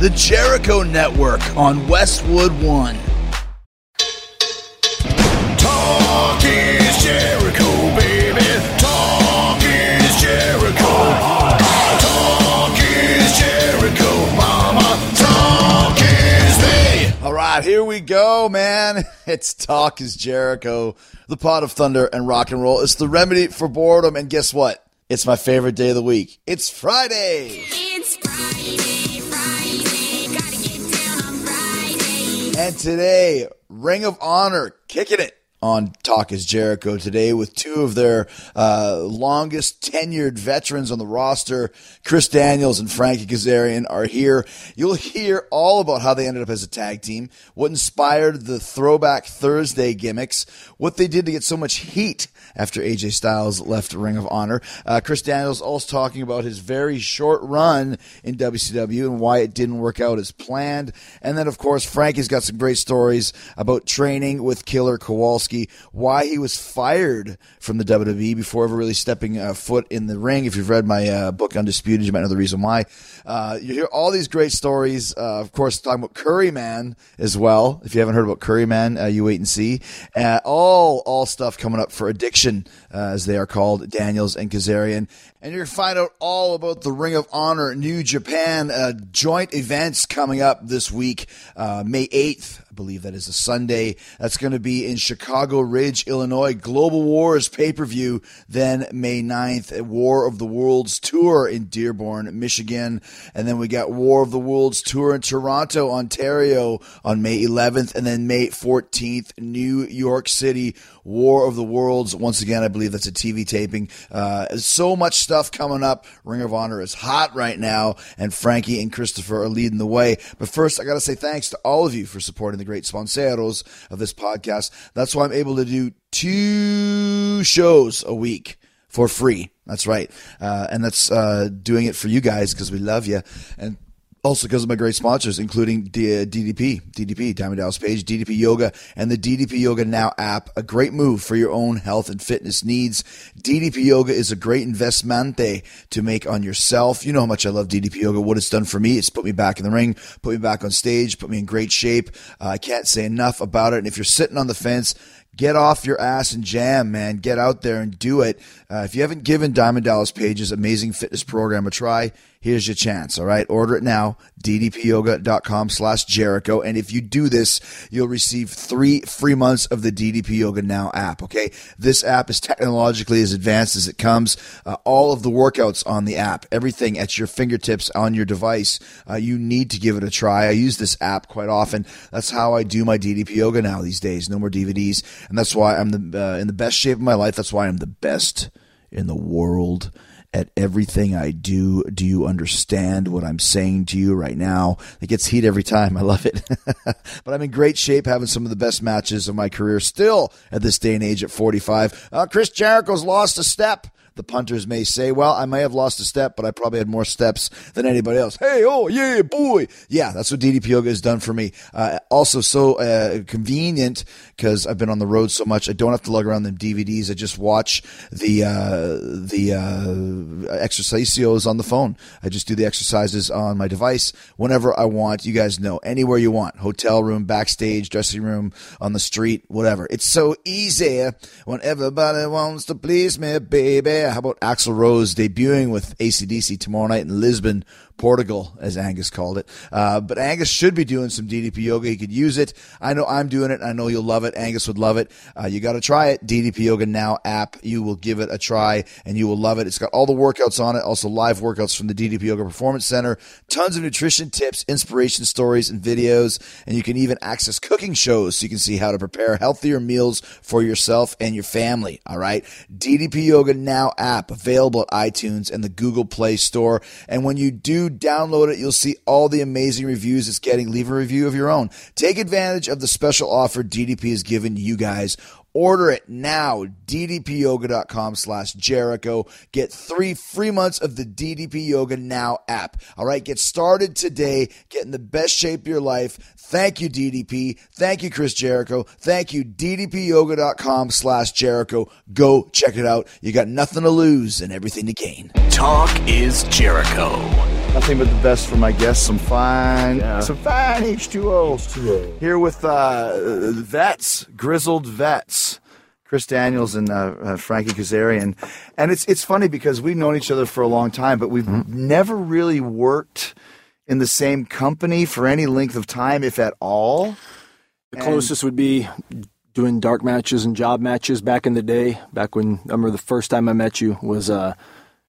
The Jericho Network on Westwood One. Talk is Jericho, baby. Talk is Jericho. Talk is Jericho, mama. Talk is me. All right, here we go, man. It's Talk is Jericho, the pod of thunder and rock and roll. It's the remedy for boredom. And guess what? It's my favorite day of the week. It's Friday. It's And today, Ring of Honor kicking it on Talk is Jericho today with two of their uh, longest tenured veterans on the roster. Chris Daniels and Frankie Kazarian are here. You'll hear all about how they ended up as a tag team, what inspired the Throwback Thursday gimmicks, what they did to get so much heat after AJ Styles left Ring of Honor. Uh, Chris Daniels also talking about his very short run in WCW and why it didn't work out as planned. And then, of course, Frankie's got some great stories about training with Killer Kowalski, why he was fired from the WWE before ever really stepping a foot in the ring. If you've read my uh, book Undisputed, you might know the reason why. Uh, you hear all these great stories. Uh, of course, talking about Curry Man as well. If you haven't heard about Curry Man, uh, you wait and see. Uh, all all stuff coming up for Addiction, uh, as they are called, Daniels and Kazarian. And you're to find out all about the Ring of Honor New Japan uh, joint events coming up this week, uh, May 8th. Believe that is a Sunday. That's going to be in Chicago Ridge, Illinois. Global Wars pay per view. Then May 9th, War of the Worlds tour in Dearborn, Michigan. And then we got War of the Worlds tour in Toronto, Ontario on May 11th. And then May 14th, New York City, War of the Worlds. Once again, I believe that's a TV taping. Uh, so much stuff coming up. Ring of Honor is hot right now, and Frankie and Christopher are leading the way. But first, I got to say thanks to all of you for supporting the great sponsoros of this podcast. That's why I'm able to do two shows a week for free. That's right. Uh, and that's uh, doing it for you guys because we love you. And also because of my great sponsors, including D- uh, DDP, DDP, Diamond Dallas Page, DDP Yoga, and the DDP Yoga Now app. A great move for your own health and fitness needs. DDP Yoga is a great investmente to make on yourself. You know how much I love DDP Yoga. What it's done for me, it's put me back in the ring, put me back on stage, put me in great shape. Uh, I can't say enough about it. And if you're sitting on the fence, Get off your ass and jam, man. Get out there and do it. Uh, if you haven't given Diamond Dallas Page's amazing fitness program a try, here's your chance. All right. Order it now. DDPyoga.com slash Jericho. And if you do this, you'll receive three free months of the DDP Yoga Now app. Okay. This app is technologically as advanced as it comes. Uh, all of the workouts on the app, everything at your fingertips on your device. Uh, you need to give it a try. I use this app quite often. That's how I do my DDP Yoga now these days. No more DVDs. And that's why I'm the, uh, in the best shape of my life. That's why I'm the best in the world at everything I do. Do you understand what I'm saying to you right now? It gets heat every time. I love it. but I'm in great shape, having some of the best matches of my career still at this day and age at 45. Uh, Chris Jericho's lost a step. The punters may say, well, I may have lost a step, but I probably had more steps than anybody else. Hey, oh, yeah, boy. Yeah, that's what DDP Yoga has done for me. Uh, also, so uh, convenient because I've been on the road so much. I don't have to lug around them DVDs. I just watch the uh, the uh, on the phone. I just do the exercises on my device whenever I want. You guys know, anywhere you want hotel room, backstage, dressing room, on the street, whatever. It's so easy when everybody wants to please me, baby. How about Axl Rose debuting with ACDC tomorrow night in Lisbon, Portugal, as Angus called it? Uh, but Angus should be doing some DDP yoga. He could use it. I know I'm doing it. I know you'll love it. Angus would love it. Uh, you got to try it. DDP Yoga Now app. You will give it a try and you will love it. It's got all the workouts on it, also live workouts from the DDP Yoga Performance Center, tons of nutrition tips, inspiration stories, and videos. And you can even access cooking shows so you can see how to prepare healthier meals for yourself and your family. All right. DDP Yoga Now app available at iTunes and the Google Play Store. And when you do download it, you'll see all the amazing reviews it's getting. Leave a review of your own. Take advantage of the special offer DDP has given you guys. Order it now, ddpyoga.com slash Jericho. Get three free months of the DDP Yoga Now app. All right, get started today. Get in the best shape of your life. Thank you, DDP. Thank you, Chris Jericho. Thank you, ddpyoga.com slash Jericho. Go check it out. You got nothing to lose and everything to gain. Talk is Jericho. Nothing but the best for my guests. Some fine, Yeah. some fine H2O. Here with uh, vets, grizzled vets, Chris Daniels and uh, uh, Frankie Kazarian. And it's it's funny because we've known each other for a long time, but we've never really worked in the same company for any length of time, if at all. The closest would be doing dark matches and job matches back in the day. Back when I remember the first time I met you was uh,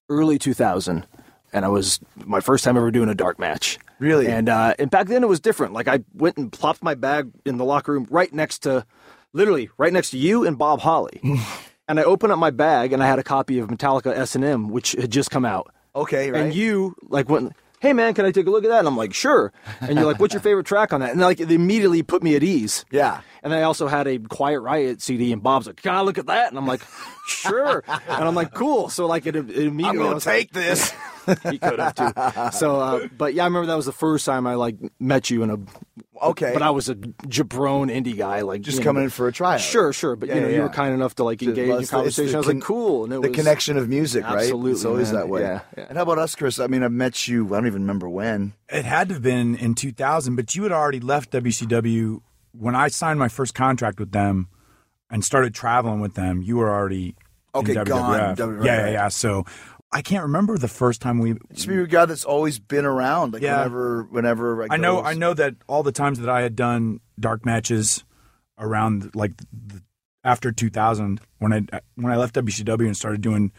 early 2000, and I was my first time ever doing a dark match. Really? And uh, and back then it was different. Like I went and plopped my bag in the locker room right next to, literally right next to you and Bob Holly. and I opened up my bag and I had a copy of Metallica S and M, which had just come out. Okay, right. And you like went, hey man, can I take a look at that? And I'm like, sure. And you're like, what's your favorite track on that? And like, it immediately put me at ease. Yeah. And I also had a Quiet Riot CD, and Bob's like, can I look at that? And I'm like, sure. and I'm like, cool. So like, it, it immediately. I'm gonna was take this. Like, he could have too. So, uh, but yeah, I remember that was the first time I like met you in a. Okay. But I was a jabron indie guy, like Just you know, coming in for a tryout. Sure, sure. But Yeah, you know, yeah, you were kind enough to like engage Well, in it's the- it's conversation. the I was con- like, cool. And it the was, connection of music, right? Absolutely, It's always man. that way. Yeah, yeah. And how about us, Chris? I mean, I've met you. I don't even remember when. It had to have been in 2000, but you had already left WCW when I signed my first contract with them and started traveling with them. You were already Okay, in gone. WWF. Yeah, yeah, yeah. So I can't remember the first time we. Just be a guy that's always been around. Like Yeah. whenever, whenever I, I know, I know that all the times that I had done dark matches around like the, after 2000 when I when I left WCW and started doing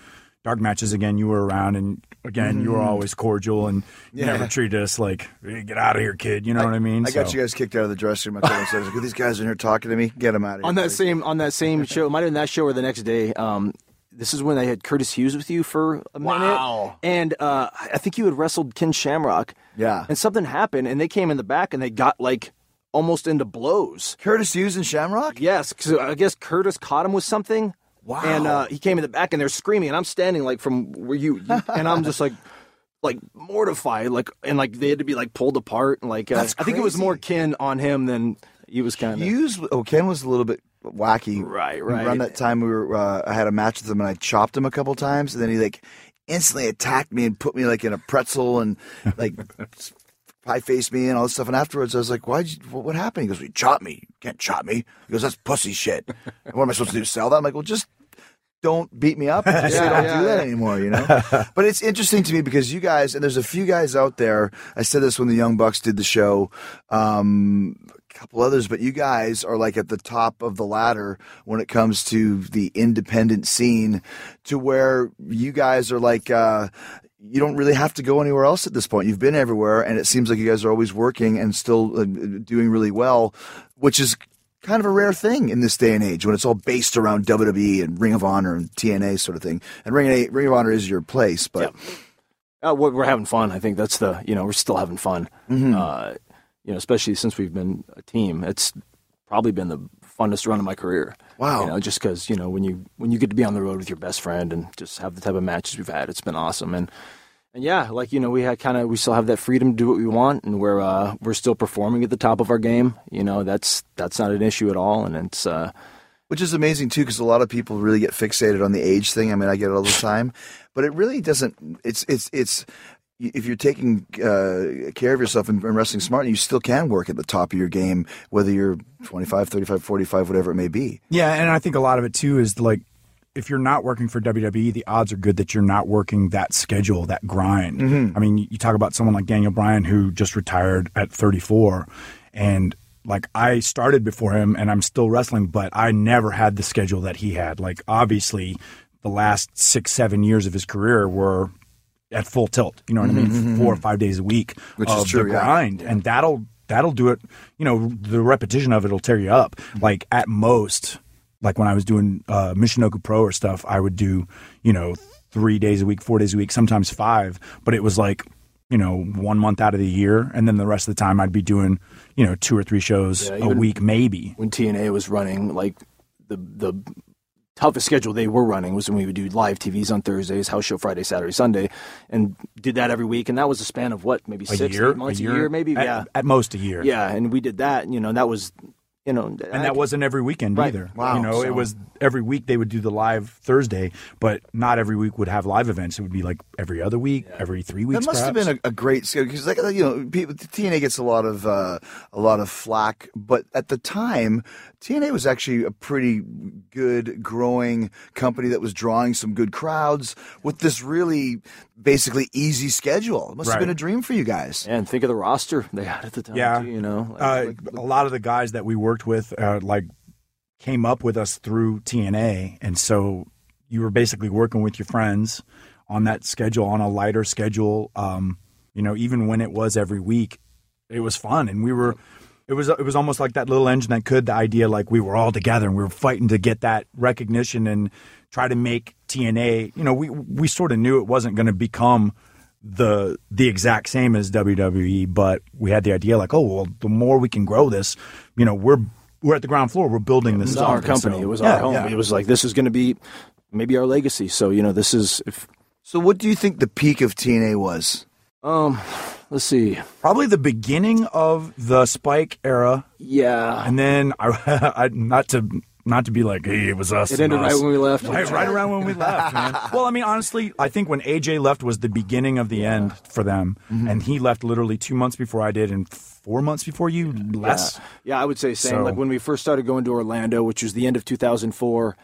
dark matches again, you were around and again you were always cordial and you Mm-hmm. Yeah. never treated us like "Hey, get out of here, kid. You know what I mean? I got you guys kicked out of the dressing room. I told myself, these guys in here talking to me. Get them out of here. on that Like, same on that same show. It might have been that show or the next day. Um, this is when I had Curtis Hughes with you for a minute. Wow. And uh, I think you had wrestled Ken Shamrock. Yeah. And something happened, and they came in the back, and they got like almost into blows. Curtis Hughes and Shamrock. Yes, because I guess Curtis caught him with something. Wow. And uh, he came in the back, and they're screaming, and I'm standing like from where you, and I'm just like. Like mortified, like and like they had to be like pulled apart, and like uh, I think it was more Ken on him than he was kind of Hughes. Oh, Ken was a little bit wacky. Right, right. Around that time, we were. Uh, I had a match with him, and I chopped him a couple times, and then he like instantly attacked me and put me like in a pretzel and like pie faced me and all this stuff. And afterwards, I was like, "Why? What, what happened?" He goes, "You chopped me. You can't chop me." He goes, "That's pussy shit." What am I supposed to do? Sell that? I'm like, "Well, just." Don't beat me up. Just say Yeah, don't yeah, do that yeah. anymore, you know. but it's interesting to me because you guys, and there's a few guys out there. I said this when the Young Bucks did the show. Um, a couple others, but you guys are like at the top of the ladder when it comes to the independent scene, to where you guys are like. Uh, you don't really have to go anywhere else at this point. You've been everywhere, and it seems like you guys are always working and still uh, doing really well, which is kind of a rare thing in this day and age when it's all based around WWE and Ring of Honor and TNA sort of thing. And Ring, Ring of Honor is your place, but Uh, we're, we're having fun. I think that's the you know we're still having fun. Mm-hmm. Uh, you know, especially since we've been a team. It's probably been the funnest run of my career. Wow. You know, just because you know when you when you get to be on the road with your best friend and just have the type of matches we've had, it's been awesome. And and yeah, like you know, we had kind of we still have that freedom to do what we want, and we're uh, we're still performing at the top of our game. You know, that's that's not an issue at all, and it's. Uh, which is amazing too because a lot of people really get fixated on the age thing. I mean, I get it all the time, but it really doesn't. It's it's it's if you're taking uh, care of yourself and, and wrestling smart, you still can work at the top of your game, whether you're 25, 35, 45, whatever it may be. Yeah, and I think a lot of it too is like if you're not working for WWE, the odds are good that you're not working that schedule, that grind. Mm-hmm. I mean, you talk about someone like Daniel Bryan who just retired at 34 and like I started before him and I'm still wrestling, but I never had the schedule that he had. Like obviously the last 6 7 years of his career were at full tilt. You know what I mm-hmm, mean? Mm-hmm, Four or five days a week Which is of true, the yeah. grind, and that'll that'll do it. You know, the repetition of it'll tear you up. Like at most, like when I was doing uh, Michinoku Pro or stuff, I would do you know three days a week, four days a week, sometimes five. But it was like you know one month out of the year, and then the rest of the time I'd be doing you know two or three shows Yeah, a week, maybe. when TNA was running, like the the toughest schedule they were running was when we would do live TVs on Thursdays, house show Friday, Saturday, Sunday, and did that every week. And that was a span of what, maybe A six, year, months, a year, maybe, at, yeah, at most a year. yeah. And we did that, you know, that was you know, and that wasn't every weekend Right. either. Wow. You know, So- it was every week they would do the live Thursday, but not every week would have live events. It would be like every other week, every three weeks. That must have been a, a great schedule because, like you know, people, TNA gets a lot of uh, a lot of flack, but at the time, TNA was actually a pretty good, growing company that was drawing some good crowds with this really basically easy schedule. It must have been a dream for you guys. and think of the roster they had at the time. Yeah. too, you know, Like- uh, like- a lot of the guys that we worked with, uh, like, came up with us through TNA, and so you were basically working with your friends on that schedule, on a lighter schedule. Um, you know, even when it was every week, it was fun, and we were. It was it was almost like that little engine that could. The idea like we were all together and we were fighting to get that recognition and try to make TNA. You know, we we sort of knew it wasn't going to become the the exact same as WWE, but we had the idea like, oh well, the more we can grow this, you know, we're we're at the ground floor, we're building this it was up. our company. so- it was yeah, our home. yeah. It was like this is going to be maybe our legacy. So you know, this is if So, what do you think the peak of TNA was? um, let's see, probably the beginning of the Spike era, yeah, and then I, I not to not to be like, hey, it was us. it ended right us. when we left. Right, right around when we left, man. Well, I mean, honestly, I think when AJ left was the beginning of the end for them, Mm-hmm. and he left literally two months before I did, and four months before you, less. Yeah, yeah I would say same. So- Like when we first started going to Orlando, which was the end of 2004,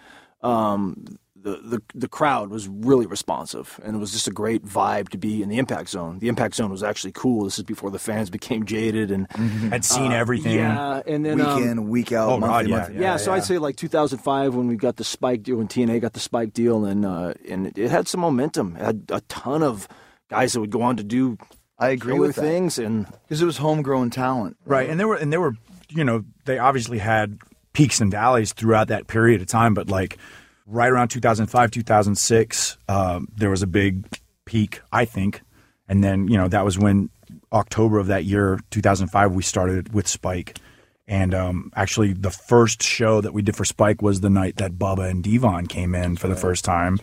um, the, the the crowd was really responsive, and it was just a great vibe to be in the Impact Zone. The Impact Zone was actually cool. This is before the fans became jaded, and Had seen everything. yeah, and then Week um, in, week out, Oh, monthly, God, yeah, monthly. yeah, so I'd say like 2005 when we got the Spike deal, when TNA got the Spike deal, and uh, and it, it had some momentum. It had a ton of guys that would go on to do I agree killer with that things, and because it was homegrown talent. Right, and there were and there were you know they obviously had peaks and valleys throughout that period of time, but like right around 2005, 2006, um, there was a big peak, I think, and then you know that was when October of that year, 2005, we started with Spike. And um, actually, the first show that we did for Spike was the night that Bubba and Devon came in for the first time.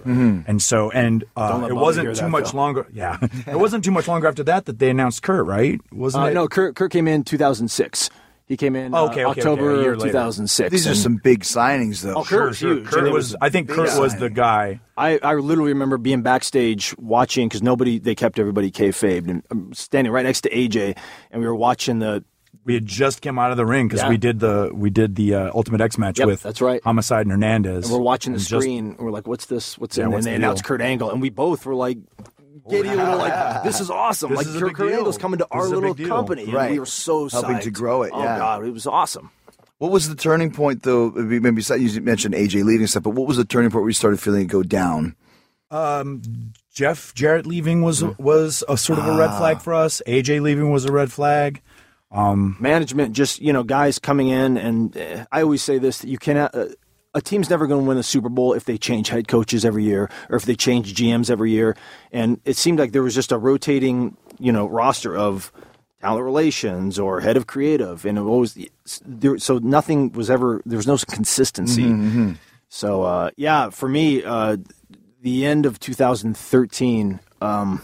And so, and uh, it wasn't too that, much Phil. longer. Yeah, it wasn't too much longer after that that they announced Kurt, right? Wasn't uh, it? no, Kurt, Kurt came in 2006. He came in Oh, uh, okay, okay, okay, October a year of later. 2006. These are some big signings, though. Oh, Kurt was huge. Kurt and was, I think big Kurt was signing. the guy. I, I literally remember being backstage watching because nobody they kept everybody kayfabed and I'm standing right next to AJ and we were watching the We had just come out of the ring because Yeah. we did the we did the uh, Ultimate X match Yep, with that's right. Homicide and Hernandez. and we're watching the And just- screen and we're like what's this what's Yeah, in what's and they the announced deal? Kurt Angle and we both were like giddy little like this is awesome This like is a Kurt, big Kurt deal. Angle's coming to This our little big deal. company and Right. we were so Helping to grow it, oh yeah. god it was awesome What was the turning point, though? Maybe you mentioned AJ leaving and stuff, but what was the turning point where you started feeling it go down? Um, Jeff Jarrett leaving was Mm-hmm. was a sort of a red Ah. flag for us. AJ leaving was a red flag. management just you know guys coming in and uh, i always say this that you cannot uh, a team's never going to win a super bowl if they change head coaches every year or if they change gms every year. And it seemed like there was just a rotating you know roster of talent relations or head of creative. And it always there, so nothing was ever there was no consistency. So uh, yeah for me uh, the end of 2013 um,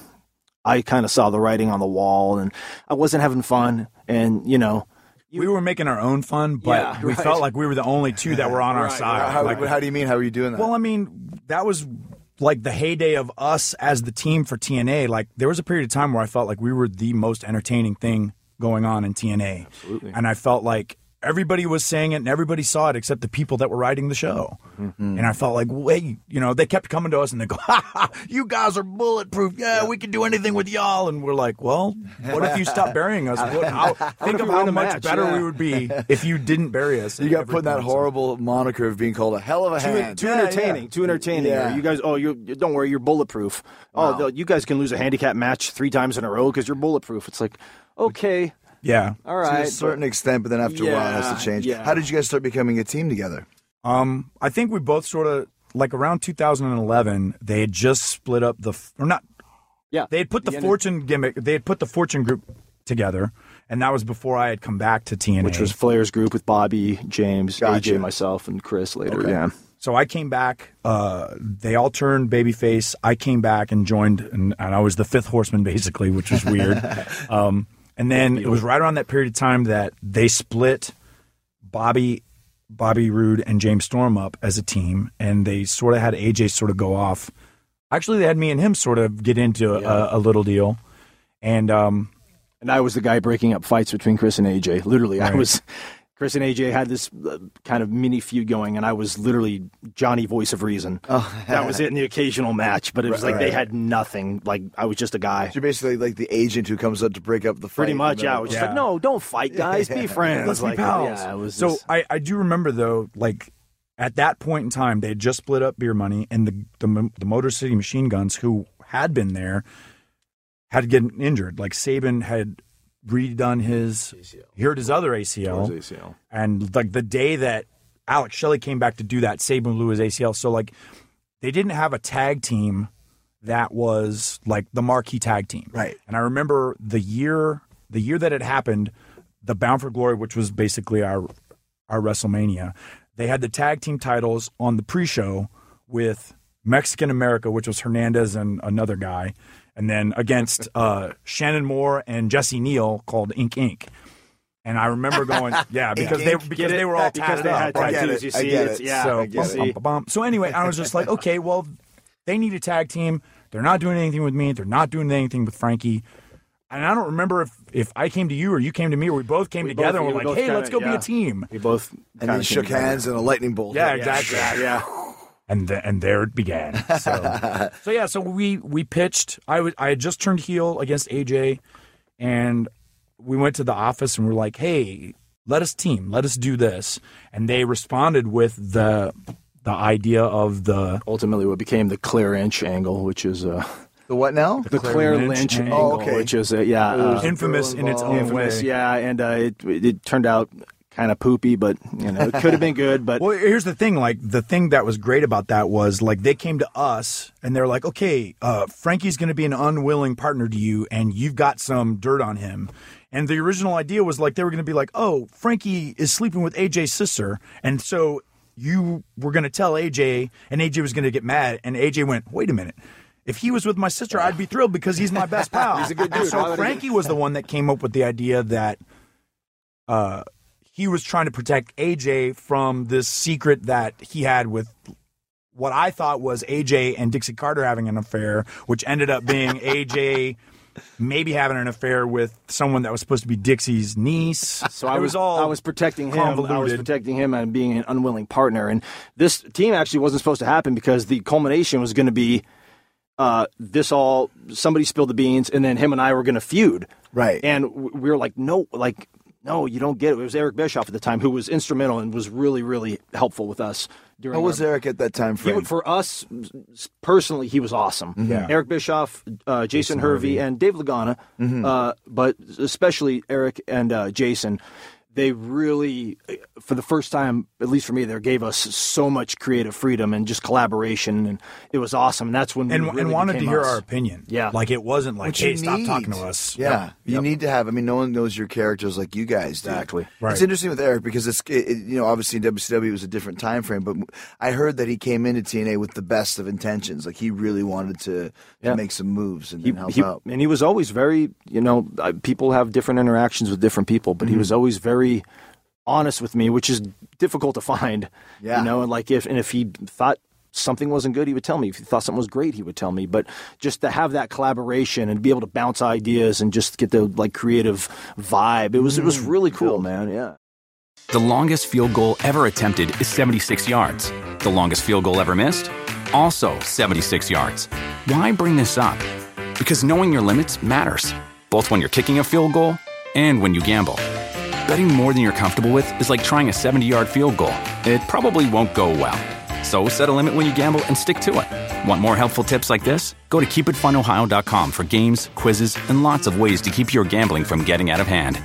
i kind of saw the writing on the wall and i wasn't having fun. And you know we were making our own fun, but Yeah, we right. felt like we were the only two that were on our Right, side. How, Like, how do you mean? How are you doing that? Well, I mean, that was like the heyday of us as the team for TNA. Like there was a period of time where I felt like we were the most entertaining thing going on in TNA. Absolutely. And I felt like everybody was saying it and everybody saw it except the people that were writing the show. Mm-hmm. And I felt like, wait, you know, they kept coming to us and they go, ha, ha, you guys are bulletproof. Yeah, we can do anything with y'all. And we're like, well, what if you stop burying us? What, how, think if of how much match? better Yeah. we would be if you didn't bury us. you got put in that horrible moniker of being called a hell of a too, hand. too Yeah, entertaining, yeah. too entertaining. Yeah. You guys, oh, you don't worry, you're bulletproof. Oh, the- you guys can lose a handicap match three times in a row because you're bulletproof. It's like, okay, Yeah. All right. To a certain extent, but then after a while, it has to change. yeah. How did you guys start becoming a team together? Um, I think we both sort of like around 2011. They had just split up the or not. yeah, They had put the end of- Fortune gimmick. They had put the Fortune group together, and that was before I had come back to TNA. which was Flair's group with Bobby, James, Gotcha. AJ, myself, and Chris later. Okay. Yeah. so I came back. Uh, they all turned babyface. I came back and joined, and, and I was the fifth horseman basically, which was weird. um, and then it was right around that period of time that they split Bobby, Bobby Roode, and James Storm up as a team, and they sort of had AJ sort of go off. Actually, they had me and him sort of get into a, a little deal, and um, And I was the guy breaking up fights between Chris and AJ. Literally, I was. Chris and AJ had this uh, kind of mini feud going, and I was literally Johnny Voice of Reason. Oh. that was it in the occasional match, but it was Right, like they had nothing. Like I was just a guy. You're basically like the agent who comes up to break up the fight. Pretty much, then- yeah. I was just Yeah. like, no, don't fight, guys. Be friends. let's like, be pals. Yeah, it was. so just- I, I do remember though, like at that point in time, they had just split up Beer Money, and the the, the Motor City Machine Guns, who had been there, had gotten injured. Like Sabin had redone his, he hurt his other ACL, ACL. and like the day that Alex Shelley came back to do that, Sabin blew his ACL. So like they didn't have a tag team that was like the marquee tag team. Right. And I remember the year the year that it happened, the Bound for Glory, which was basically our our WrestleMania, they had the tag team titles on the pre-show with Mexican America, which was Hernandez and another guy, and then against uh, Shannon Moore and Jesse Neal called Ink Ink. And I remember going, yeah, because they Ink. because they were all because tatted they had right? tattoos. it. You I see, it's, it. yeah. So, you bum, see. bum, bum, bum. so anyway, I was just like, okay, well, they need a tag team. They're not doing anything with me. They're not doing anything with Frankie. And I don't remember if, if I came to you or you came to me or we both came We together both- and we we're like, both hey, let's go kinda- be a team. We both And kinda then shook together. hands and a lightning bolt. Yeah, hit. exactly. Yeah. And th- and there it began. So, so yeah, so we we pitched. I was I had just turned heel against AJ, and we went to the office and we're like, hey, let us team, let us do this. And they responded with the the idea of the Ultimately, what became the Claire Lynch angle, which is uh, The what now? the Claire, Lynch Lynch, angle. angle, Oh, okay. which is uh, yeah, uh, infamous in its own infamous. way. Yeah, and uh, it it turned out kind of poopy, but you know, it could have been good. But Well, here's the thing. Like the thing that was great about that was like they came to us and they're like, okay, uh, Frankie's going to be an unwilling partner to you, and you've got some dirt on him. And the original idea was like they were going to be like, oh, Frankie is sleeping with AJ's sister, and so you were going to tell AJ, and AJ was going to get mad, and AJ went, wait a minute. If he was with my sister, I'd be thrilled because he's my best pal. He's a good dude. So Frankie was the one that came up with the idea that uh, he was trying to protect AJ from this secret that he had with what I thought was AJ and Dixie Carter having an affair, which ended up being AJ maybe having an affair with someone that was supposed to be Dixie's niece. So I It was, all I was protecting him. I was protecting him and being an unwilling partner. And this team actually wasn't supposed to happen because the culmination was going to be uh, this all somebody spilled the beans, and then him and I were going to feud. Right. And we were like, no, like no, you don't get it. It was Eric Bischoff at the time who was instrumental and was really, really helpful with us during. How was our- Eric at that time he, frame? would- for us personally, he was awesome. Yeah. Eric Bischoff, uh, Jason, Hervey, and Dave Lagana, uh, but especially Eric and uh, Jason, they really, for the first time, at least for me, they gave us so much creative freedom and just collaboration, and it was awesome. And that's when and, we really and wanted to hear us. our opinion. Yeah. Like it wasn't like, Which hey, stop need. talking to us. Yeah, you need to have. I mean, no one knows your characters like you guys do. Exactly. Right. It's interesting with Eric because it's it, it- you know obviously in WCW it was a different time frame, but I heard that he came into TNA with the best of intentions. Like he really wanted to, to make some moves and, He, help he- out. and he was always very, you know, uh, people have different interactions with different people, but Mm-hmm. he was always very honest with me, which is difficult to find. Yeah. You know, and like if and if he thought something wasn't good, he would tell me. If he thought something was great, he would tell me. But just to have that collaboration and be able to bounce ideas and just get the like creative vibe, it was it Mm, was really cool, man. Yeah. The longest field goal ever attempted is 76 yards. The longest field goal ever missed? Also 76 yards. Why bring this up? Because knowing your limits matters, both when you're kicking a field goal and when you gamble. Betting more than you're comfortable with is like trying a 70 yard field goal. It probably won't go well. So set a limit when you gamble and stick to it. Want more helpful tips like this? Go to keepitfunohio.com for games, quizzes, and lots of ways to keep your gambling from getting out of hand.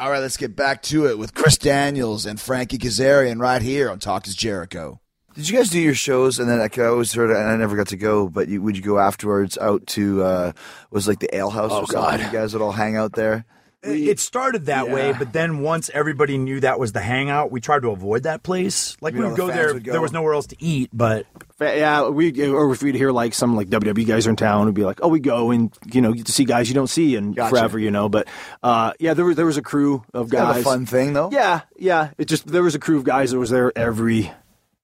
All right, let's get back to it with Chris Daniels and Frankie Kazarian right here on Talk is Jericho. Did you guys do your shows and then I, I always heard it and I never got to go, but you, would you go afterwards out to uh was like the ale house Oh, or something? God. You guys would all hang out there. it started that way, but then once everybody knew that was the hangout, we tried to avoid that place. Like You we know, would go there, would go. there was nowhere else to eat, but Yeah, we or if we'd hear like some like WWE guys are in town, we'd be like, oh, we go and you know get to see guys you don't see in Gotcha. forever, you know. But uh, yeah, there was there was a crew of Kind guys. of a fun thing, though. Yeah, yeah. It just there was a crew of guys that was there every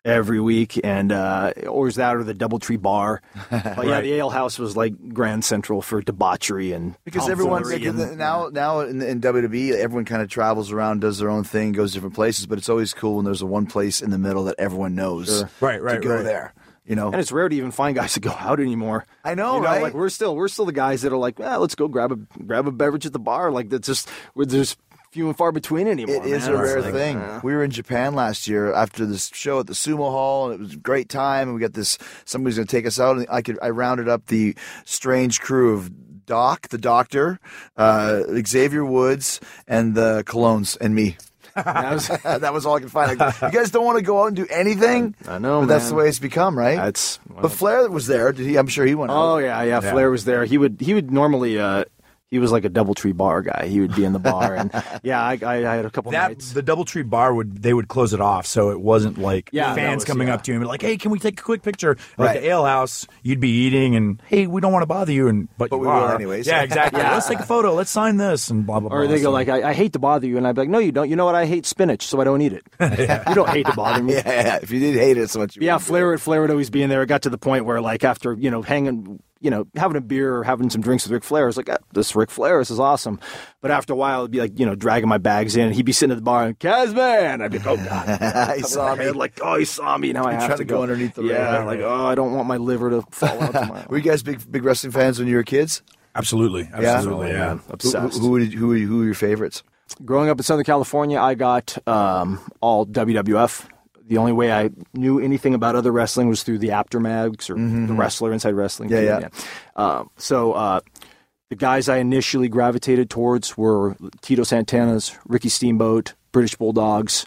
every week, and uh, or was that or the DoubleTree Bar. But yeah, the Ale House was like Grand Central for debauchery and Because everyone tomfoolery and- now now in, in WWE, everyone kind of travels around, does their own thing, goes different places. But it's always cool when there's a one place in the middle that everyone knows. Sure. Right, To right, go right. there. You know, And it's rare to even find guys that go out anymore. I know, you know, right? Like we're still we're still the guys that are like, ah, let's go grab a grab a beverage at the bar. Like that's just we're just few and far between anymore. It is man. a rare like, thing. uh, we were in Japan last year after this show at the Sumo Hall, and it was a great time. And we got this somebody's going to take us out, and I could I rounded up the strange crew of Doc, the Doctor, uh, Xavier Woods, and the Colons, and me. that was- that was all I could find. Like, you guys don't want to go out and do anything. I know, but that's the way it's become, right? That's but Flair was there. Did he? I'm sure he went. Oh out. yeah, yeah, Flair was there. He would he would normally uh he was like a double tree bar guy. He would be in the bar and yeah, I, I, I had a couple that nights. the DoubleTree bar would they would close it off, so it wasn't like Yeah, fans was- coming yeah. up to you and be like, "Hey, can we take a quick picture?" Right. Like the Ale House, you'd be eating, and hey, we don't want to bother you, and but, But you we will are. anyways. Yeah, exactly. Yeah. Let's take a photo. Let's sign this, and blah blah blah. or they go So- like, I, I hate to bother you, and I'd be like, No, you don't. You know what? I hate spinach, so I don't eat it. You don't hate to bother me. yeah, yeah. If you did hate it so much, Yeah, Flair would Flair would always be in there. It got to the point where like after you know hanging, you know, having a beer or having some drinks with Ric Flair, I was like, ah, this Ric Flair, this is awesome. But after a while, it'd be like you know dragging my bags in. He'd be sitting at the bar and Kazman. I'd be like, oh god, it. he saw me. like oh he saw me. Now I have trying to to go underneath the ring. Yeah, Right, like oh I don't want my liver to fall out tomorrow. Were you guys big big wrestling fans when you were kids? absolutely, absolutely, yeah. man. Who, obsessed. who, who, who, who are your favorites? Growing up in Southern California, I got um, all WWF. The only way I knew anything about other wrestling was through the Apter mags or the Wrestler Inside Wrestling. Yeah, yeah. Uh, so uh, the guys I initially gravitated towards were Tito Santana's, Ricky Steamboat, British Bulldogs,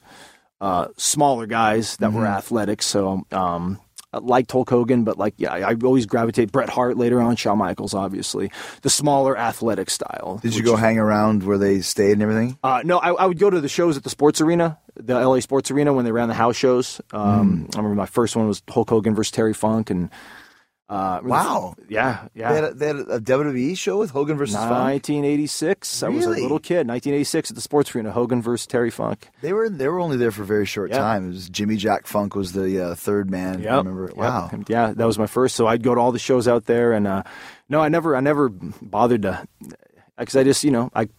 uh, smaller guys that were athletic. So um, I liked Hulk Hogan, but like yeah, I always gravitate Bret Hart later on, Shawn Michaels, obviously the smaller athletic style. Did you go hang around where they stayed and everything? uh, no, I, I would go to the shows at the sports arena, the LA Sports Arena, when they ran the house shows. Um, I remember my first one was Hulk Hogan versus Terry Funk, and uh, Wow. yeah, They had, yeah. a, they had a WWE show with Hogan versus Funk. 1986. I was a little kid. 1986 at the sports arena, Hogan versus Terry Funk. They were they were only there for a very short Yeah. time. It was Jimmy Jack Funk was the uh, third man. I remember. Yep. Wow. Yeah, that was my first. So I'd go to all the shows out there, and uh, no, I never, I never bothered to, because I just, you know, I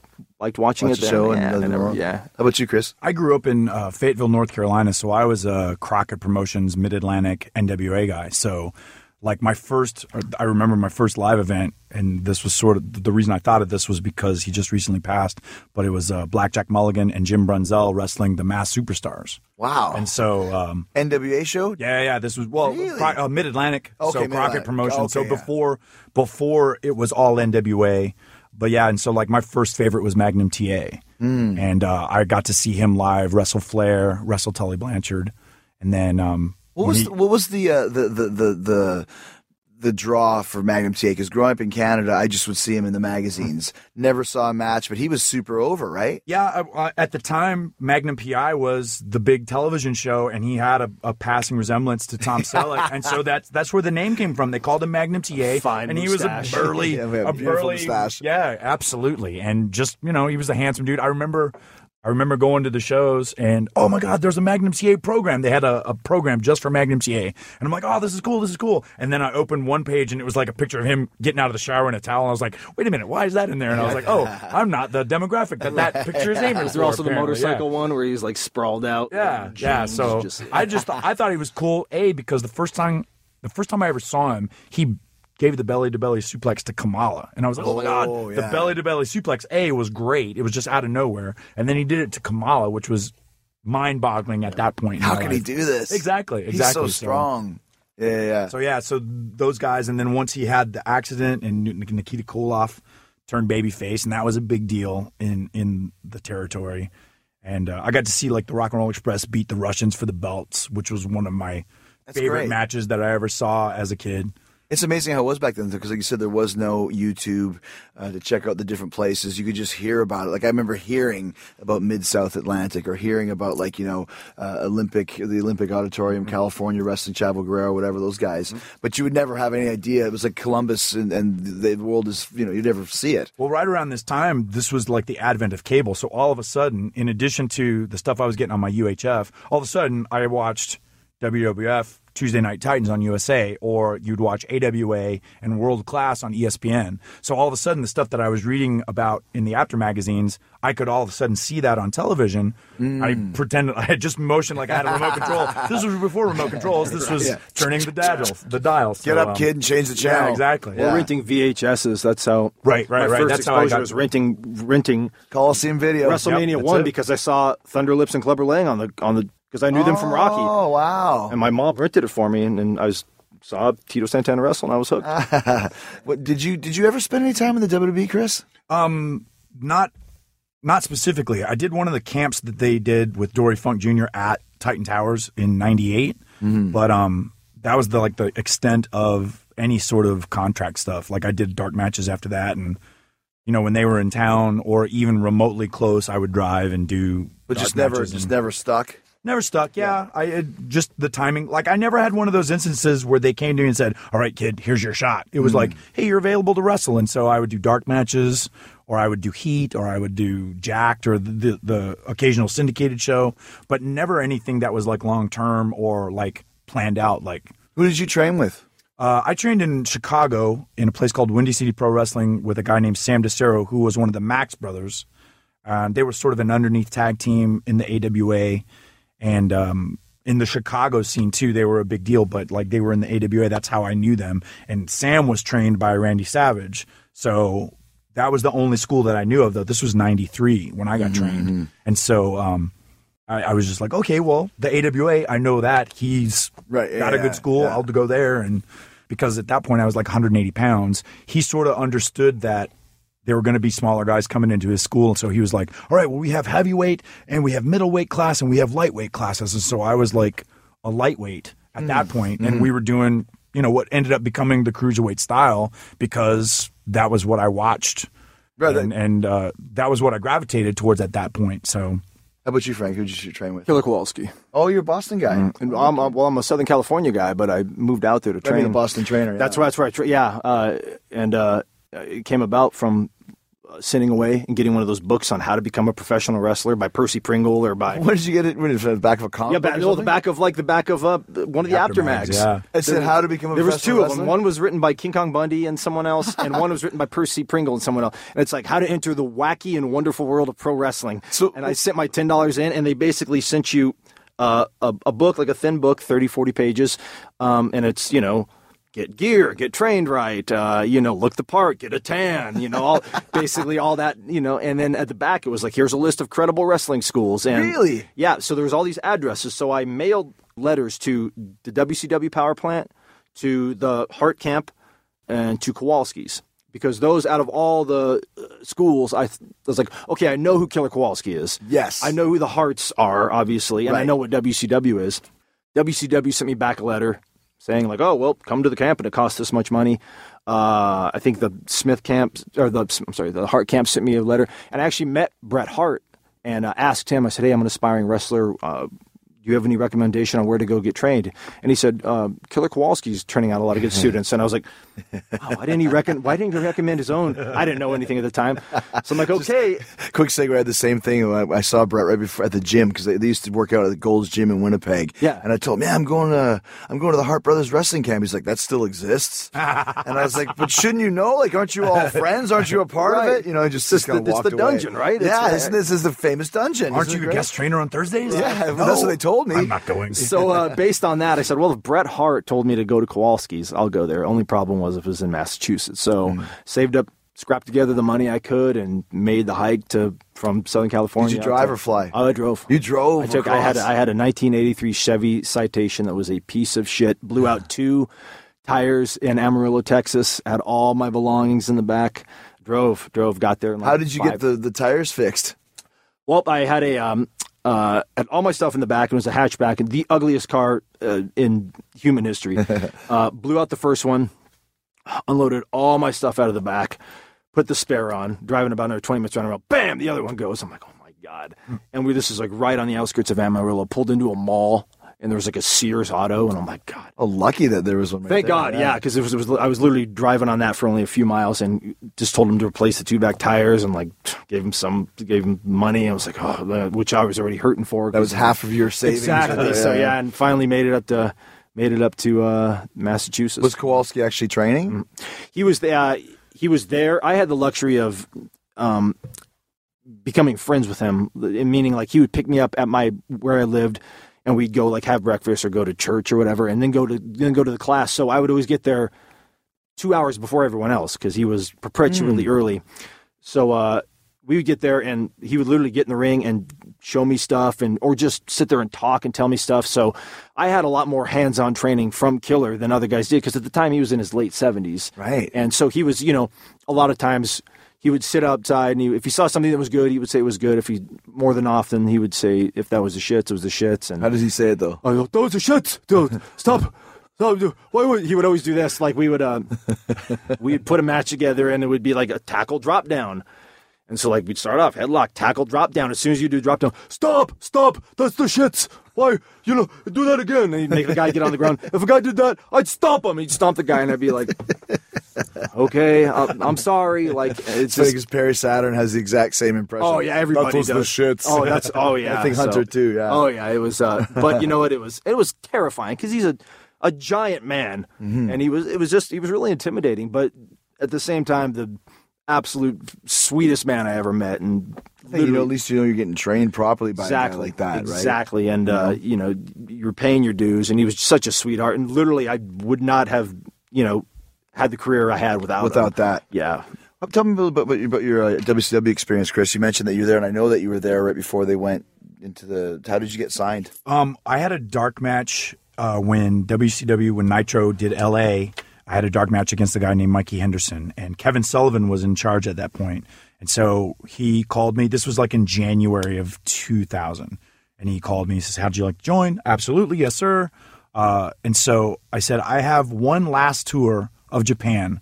liked watching Watch it. the then. show and yeah, nothing never, yeah. How about you, Chris? I grew up in uh, Fayetteville, North Carolina, so I was a Crockett Promotions Mid Atlantic NWA guy. So, like my first, I remember my first live event, and this was sort of the reason I thought of this was because he just recently passed, but it was uh, Blackjack Mulligan and Jim Brunzell wrestling the Masked Superstars. Wow. And so, um, NWA show. yeah, yeah. This was well, Really? Cro- uh, Mid Atlantic. Okay, so Mid-Atlantic. Crockett Promotions. so yeah. before before it was all NWA, but yeah, and so like my first favorite was Magnum TA, Hmm. and uh, I got to see him live wrestle Flair, wrestle Tully Blanchard, and then um, What was he- the, what was the, uh, the the the the the draw for Magnum TA? Because growing up in Canada, I just would see him in the magazines. Never saw a match, but he was super over, right? Yeah, uh, at the time, Magnum PI was the big television show, and he had a, a passing resemblance to Tom Selleck, and so that's that's where the name came from. They called him Magnum TA, Fine and he was a burly, Yeah, a burly, mustache. yeah, absolutely, and just you know, he was a handsome dude. I remember. I remember going to the shows and oh my god, there's a Magnum TA program. They had a, a program just for Magnum TA, and I'm like, oh, this is cool, this is cool. And then I opened one page and it was like a picture of him getting out of the shower in a towel. And I was like, wait a minute, why is that in there? And I was like, oh, I'm not the demographic that that picture is aiming Is there also the apparently. Yeah. motorcycle one where he's like sprawled out? Yeah, yeah. So just- I just thought, I thought he was cool. A because the first time the first time I ever saw him, he gave the belly to belly suplex to Kamala, and I was like, oh my god, Oh, the belly to belly suplex. A was great. It was just out of nowhere, and then he did it to Kamala, which was mind boggling at that point. How can he do this? Exactly, He's exactly. so So- strong. Yeah, yeah, yeah. So yeah, so those guys, and then once he had the accident, and Nikita Koloff turned babyface, and that was a big deal in in the territory. And uh, I got to see like the Rock and Roll Express beat the Russians for the belts, which was one of my That's favorite great. matches that I ever saw as a kid. It's amazing how it was back then, because like you said, there was no YouTube uh, to check out the different places. You could just hear about it. Like I remember hearing about Mid South Atlantic, or hearing about like you know uh, Olympic, the Olympic Auditorium, California Wrestling, Chavo Guerrero, whatever those guys. But you would never have any idea. It was like Columbus, and, and the world is you know you'd never see it. Well, right around this time, this was like the advent of cable. So all of a sudden, in addition to the stuff I was getting on my UHF, all of a sudden I watched WWF Tuesday Night Titans on USA, or you'd watch AWA and World Class on ESPN. So all of a sudden, the stuff that I was reading about in the Apter magazines, I could all of a sudden see that on television. I pretended I had just motioned like I had a remote control. This was before remote controls. This was turning the dials. The dials. Get up, um, kid, and change the channel. Yeah, exactly. We're Yeah. renting VHSs. That's how. Right, right, right. That's how I got- was renting renting Coliseum video. WrestleMania that's one it. because I saw Thunder Lips and Clubber Lang on the on the because I knew them from Rocky, Oh wow! and my mom rented it for me, and, and I was saw Tito Santana wrestle, and I was hooked. What did you did you ever spend any time in the WWE, Chris? Um, not not specifically. I did one of the camps that they did with Dory Funk Jr. at Titan Towers in '98, but um, that was the like the extent of any sort of contract stuff. Like I did dark matches after that, and you know when they were in town or even remotely close, I would drive and do. But just never, matches just and- never stuck. Never stuck. Yeah, I it, just the timing. Like I never had one of those instances where they came to me and said, "All right, kid, here's your shot." It was like, "Hey, you're available to wrestle," and so I would do dark matches, or I would do heat, or I would do jacked, or the the, the occasional syndicated show, but never anything that was like long term or like planned out. Like Who did you train with? uh, I trained in Chicago in a place called Windy City Pro Wrestling with a guy named Sam DeCero, who was one of the Max brothers. Um, they were sort of an underneath tag team in the AWA, and um, in the Chicago scene too. They were a big deal, but like they were in the AWA. That's how I knew them. And Sam was trained by Randy Savage, so that was the only school that I knew of. Though this was '93 when I got trained, and so. Um, I, I was just like, okay, well, the AWA, I know that he's Right, got a good school. yeah. I'll go there, and because at that point I was like 180 pounds, he sort of understood that there were going to be smaller guys coming into his school, and so he was like, all right, well, we have heavyweight and we have middleweight class and we have lightweight classes, and so I was like a lightweight at that point, and we were doing, you know, what ended up becoming the cruiserweight style because that was what I watched. Right, and, and uh, that was what I gravitated towards at that point. So How about you, Frank? Who did you train with? Killer Kowalski. Oh, you're a Boston guy. And I'm, I'm- well, I'm a Southern California guy, but I moved out there to train. mean, a train. Boston trainer. yeah. That's right. That's right. Tra- Yeah, uh, and uh, it came about from sitting away and getting one of those books on how to become a professional wrestler by Percy Pringle or by When did you get it? When, the back of a comic yeah, book back, no, the back of like the back of uh, one of the, Apter mags, yeah. It said how to become a wrestler There was two of them. One was written by King Kong Bundy and someone else, and one was written by Percy Pringle and someone else. And it's like how to enter the wacky and wonderful world of pro wrestling. So- and I sent my ten dollars in, and they basically sent you uh, a, a book, like a thin book, 30, 40 pages, um, and it's you know. Get gear, get trained right, uh, you know, look the part, get a tan, you know, all basically all that, you know, and then at the back it was like, here's a list of credible wrestling schools. And Really? yeah, so there was all these addresses. So I mailed letters to the WCW power plant, to the Hart Camp, and to Kowalski's because those out of all the uh, schools, I th- was like, okay, I know who Killer Kowalski is. Yes. I know who the Harts are, obviously, and I know what WCW is. WCW sent me back a letter saying like, oh well, come to the camp and it costs this much money. Uh, I think the Smith camp or the I'm sorry, the Hart camp sent me a letter, and I actually met Bret Hart and uh, asked him. I said, hey, I'm an aspiring wrestler. Uh, you have any recommendation on where to go get trained? And he said, uh, Killer Kowalski's turning out a lot of good students. And I was like, wow, why didn't he reckon? Why didn't he recommend his own? I didn't know anything at the time, so I'm like, okay, Quick segue. I had the same thing. I, I saw Bret right before at the gym because they, they used to work out at the Gold's Gym in Winnipeg. Yeah. And I told him, "Yeah, I'm going to I'm going to the Hart Brothers Wrestling Camp." He's like, "That still exists." and I was like, "But shouldn't you know? Like, aren't you all friends? Aren't you a part Right. of it? You know?" Just, It's just kind the- of it's the away. dungeon, right? It's Yeah. the- isn't this is the famous dungeon? Aren't Isn't you a guest trainer on Thursdays? Yeah, well, that's what they told me. I'm not going. So uh, based on that, I said, well, if Bret Hart told me to go to Kowalski's, I'll go there. Only problem was if it was in Massachusetts. So Hmm. saved up, scrapped together the money I could, and made the hike to from Southern California. Did you drive to- or fly? Oh, I drove. You drove I took. I had. I had a 1983 Chevy Citation that was a piece of shit. Blew out two tires in Amarillo, Texas. Had all my belongings in the back. Drove. Drove. Got there. in like How did you five- get the, the tires fixed? well, I had a um, uh, had all my stuff in the back. It was a hatchback, and the ugliest car uh, in human history. uh, blew out the first one. unloaded all my stuff out of the back, put the spare on, driving about another 20 minutes around the road, bam, the other one goes. I'm like, oh my God. And we, this is like right on the outskirts of Amarillo, pulled into a mall, and there was like a Sears auto, and I'm like, God. Oh, lucky that there was one. Right Thank there. God, yeah, because it was, it was I was literally driving on that for only a few miles, and just told him to replace the two back tires, and like gave him some, gave him money. I was like, oh, which I was already hurting for. That was half of your savings. exactly. So yeah, and finally made it up to made it up to uh, Massachusetts. Was Kowalski actually training? Mm. he was the, uh, he was there. I had the luxury of um, becoming friends with him, meaning like he would pick me up at my where I lived, and we'd go like have breakfast or go to church or whatever, and then go to then go to the class. So I would always get there two hours before everyone else because he was perpetually early. So uh, we would get there, and he would literally get in the ring and show me stuff, and or just sit there and talk and tell me stuff. So I had a lot more hands-on training from Killer than other guys did because at the time he was in his late seventies, Right. And so he was, you know, a lot of times he would sit outside and he, if he saw something that was good, he would say it was good. If he more than often he would say if that was the shits, it was the shits. And How does he say it though? I go, those are shits, dude. Stop. Stop. dude. Why would he would always do this? Like we would, um, we'd put a match together, and it would be like a tackle drop down. And so, like, we'd start off headlock, tackle, drop down. As soon as you do drop down, stop, stop, that's the shits. Why, you know, do that again. And he'd make the guy get on the ground. If a guy did that, I'd stomp him. He'd stomp the guy, and I'd be like, okay, I'm, I'm sorry. Like, it's funny just, because Perry Saturn has the exact same impression. Oh yeah, everybody does. the shits. Oh, that's oh yeah. I think so- Hunter too. Yeah. Oh yeah, it was. Uh, but you know what? It was it was terrifying because he's a a giant man, Mm-hmm. and he was it was just he was really intimidating. But at the same time, the absolute sweetest man I ever met, and you know, at least you know you're getting trained properly by exactly a guy like that, right? exactly. And uh, you know, you're paying your dues, and he was such a sweetheart. And literally, I would not have you know had the career I had without him. Without that. Yeah. Uh, Tell me a little bit about your, about your uh, WCW experience, Chris. You mentioned that you were there, and I know that you were there right before they went into the. How did you get signed? Um, I had a dark match uh, when WCW when Nitro did LA. I had a dark match against a guy named Mikey Henderson, and Kevin Sullivan was in charge at that point. And so he called me. This was like in January of 2000, and he called me. He says, "How'd you like to join?" Absolutely, yes, sir. Uh, and so I said, "I have one last tour of Japan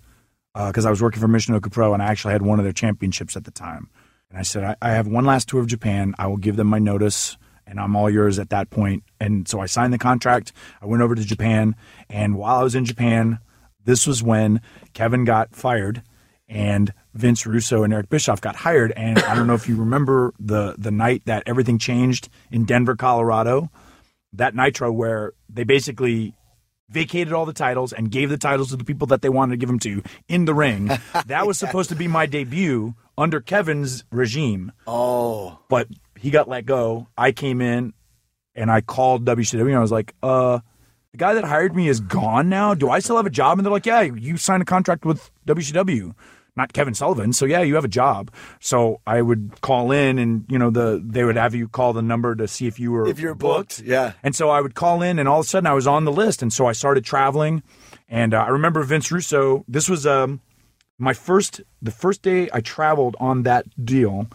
because I was working for Michinoku Pro, and I actually had one of their championships at the time." And I said, I, I have one last tour of Japan. I will give them my notice, and I'm all yours at that point. And so I signed the contract. I went over to Japan, and while I was in Japan, this was when Kevin got fired, and Vince Russo and Eric Bischoff got hired. And I don't know if you remember the the night that everything changed in Denver, Colorado. That Nitro where they basically vacated all the titles and gave the titles to the people that they wanted to give them to in the ring. That was supposed to be my debut under Kevin's regime. Oh, But he got let go. I came in and I called WCW and I was like, uh, the guy that hired me is gone now. Do I still have a job? And they're like, yeah, you signed a contract with WCW, not Kevin Sullivan. So yeah, you have a job. So I would call in and, you know, the they would have you call the number to see if you were if you're booked, yeah. and so I would call in, and all of a sudden I was on the list. And so I started traveling. And uh, I remember Vince Russo. This was um, my first, the first day I traveled on that deal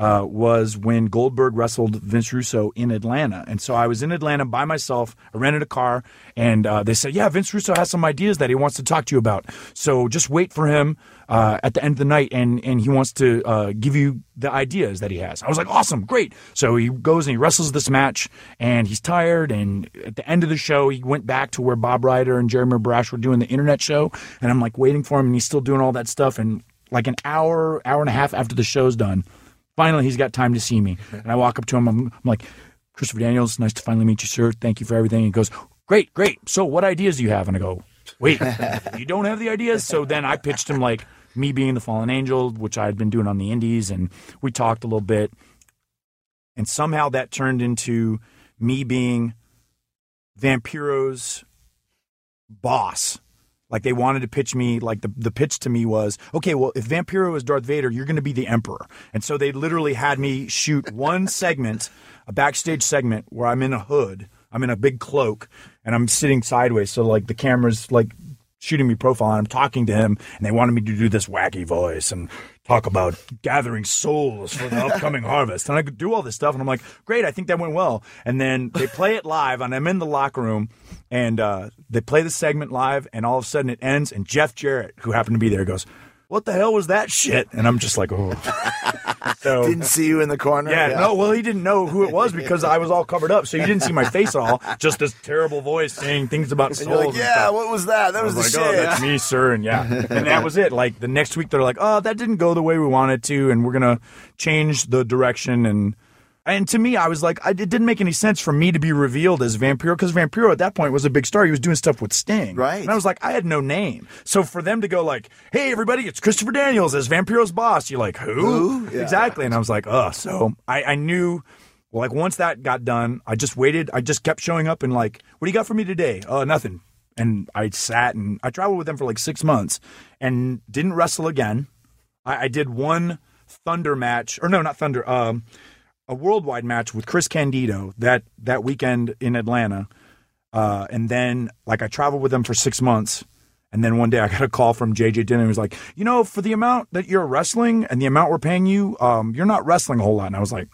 uh, was when Goldberg wrestled Vince Russo in Atlanta. And so I was in Atlanta by myself. I rented a car, and uh, they said, "Yeah, Vince Russo has some ideas that he wants to talk to you about. So just wait for him uh, at the end of the night, and and he wants to uh, give you the ideas that he has." I was like, "Awesome, great!" So he goes and he wrestles this match, and he's tired. And at the end of the show, he went back to where Bob Ryder and Jeremy Borash were doing the internet show, and I'm like waiting for him, and he's still doing all that stuff, and like an hour, hour and a half after the show's done. Finally, he's got time to see me. And I walk up to him. I'm, I'm like, Christopher Daniels, nice to finally meet you, sir. Thank you for everything. He goes, Great, great. So, what ideas do you have? And I go, Wait, you don't have the ideas? So then I pitched him like me being the fallen angel, which I had been doing on the indies. And we talked a little bit. And somehow that turned into me being Vampiro's boss. Like they wanted to pitch me, like the, the pitch to me was, okay, well, if Vampiro is Darth Vader, you're going to be the Emperor. And so they literally had me shoot one segment, a backstage segment where I'm in a hood, I'm in a big cloak, and I'm sitting sideways. So like the camera's like shooting me profile, and I'm talking to him, and they wanted me to do this wacky voice and talk about gathering souls for the upcoming harvest. And I could do all this stuff, and I'm like, great, I think that went well. And then they play it live, and I'm in the locker room, and uh, they play the segment live, and all of a sudden it ends, and Jeff Jarrett, who happened to be there, goes, "What the hell was that shit?" And I'm just like, oh. So Didn't see you in the corner. yeah, no, well, he didn't know who it was because I was all covered up, so you didn't see my face at all. Just this terrible voice saying things about souls. Like, yeah, what was that? That was, was the like, oh, shit. that's me, sir, and yeah, and that was it. Like the next week, they're like, oh, that didn't go the way we wanted to, and we're gonna change the direction. And and to me, I was like, I, it didn't make any sense for me to be revealed as Vampiro because Vampiro at that point was a big star. He was doing stuff with Sting, Right. And I was like, I had no name. So for them to go like, hey, everybody, it's Christopher Daniels as Vampiro's boss, you're like, who? Who? Yeah. Exactly. And I was like, oh, so I, I knew. Well, like once that got done, I just waited. I just kept showing up and like, what do you got for me today? Oh, nothing. And I sat and I traveled with them for like six months and didn't wrestle again. I, I did one Thunder match, or no, not Thunder, um, a worldwide match with Chris Candido that that weekend in Atlanta. Uh, and then like I traveled with them for six months. And then one day I got a call from JJ Dillon. He was like, you know, for the amount that you're wrestling and the amount we're paying you, um, you're not wrestling a whole lot. And I was like,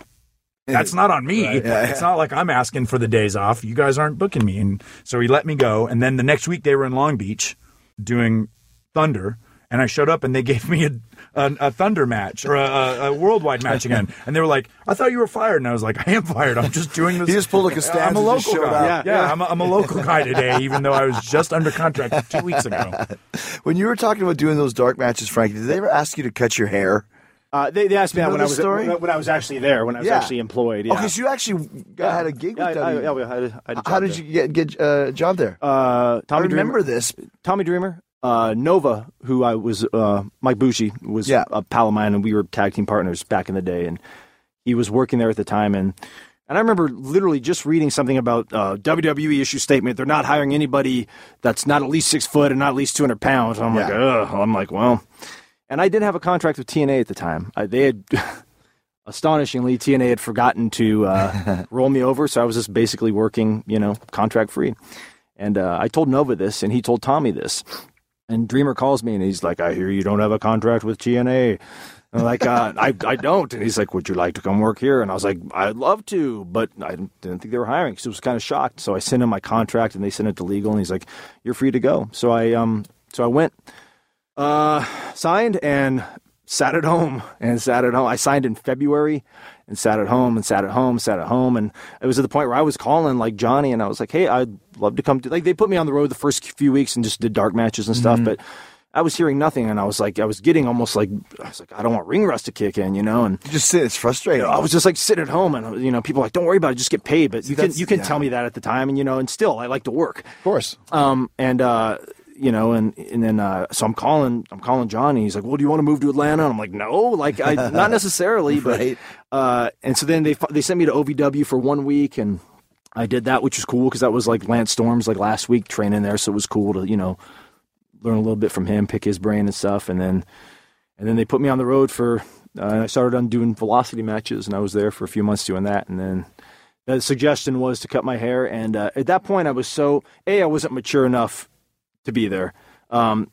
that's not on me. It's not like I'm asking for the days off. You guys aren't booking me. And so he let me go. And then the next week they were in Long Beach doing Thunder. And I showed up and they gave me a, a, a Thunder match or a, a, a worldwide match again. And they were like, I thought you were fired. And I was like, I am fired. I'm just doing this. He just pulled like a I'm a just local showed guy. up. Yeah, I'm, a, I'm a local guy today, even though I was just under contract two weeks ago. When you were talking about doing those dark matches, Frankie, did they ever ask you to cut your hair? Uh, they, they asked me You that when I was story? when, when I was actually there, when I was Yeah. actually employed. Yeah. Okay, so you actually got, had a gig yeah, with I, I, W. yeah, we had a, I had a How did there. you get get uh, a job there? Uh, I remember Dreamer, this. Tommy Dreamer, uh, Nova, who I was, uh, Mike Bucci was Yeah. a pal of mine, and we were tag team partners back in the day, and he was working there at the time, and and I remember literally just reading something about uh, WWE issue statement. They're not hiring anybody that's not at least six foot and not at least two hundred pounds. I'm like, Yeah. ugh. I'm like, well, and I did have a contract with TNA at the time. I, they had. Astonishingly, TNA had forgotten to uh, roll me over, so I was just basically working, you know, contract free. And uh, I told Nova this, and he told Tommy this. And Dreamer calls me, and he's like, "I hear you don't have a contract with TNA." And I'm like, uh, "I I don't." And he's like, "Would you like to come work here?" And I was like, "I'd love to," but I didn't think they were hiring, so I was kind of shocked. So I sent him my contract, and they sent it to legal, and he's like, "You're free to go." So I um so I went, uh, signed, and sat at home and sat at home. I signed in February and sat at home and sat at home, sat at home. And it was at the point where I was calling like Johnny and I was like, Hey, I'd love to come to, like, they put me on the road the first few weeks and just did dark matches and stuff. But I was hearing nothing and I was like, I was getting almost like, I was like, I don't want ring rust to kick in, you know? And You just sit. It's frustrating. I was just like sitting at home and, you know, people are like, don't worry about it, just get paid. But you can, you can yeah. tell me that at the time. And, you know, and still I like to work. of course. Um, and uh, you know, and and then uh, so I'm calling, I'm calling Johnny. He's like, "Well, do you want to move to Atlanta?" And I'm like, "No, like, I not necessarily." But Right. uh, and so then they they sent me to OVW for one week, and I did that, which was cool because that was like Lance Storm's like last week training there, so it was cool to you know learn a little bit from him, pick his brain and stuff, and then and then they put me on the road for. Uh, I started on doing velocity matches, and I was there for a few months doing that, and then the suggestion was to cut my hair and uh, at that point i was so a i wasn't mature enough to be there um,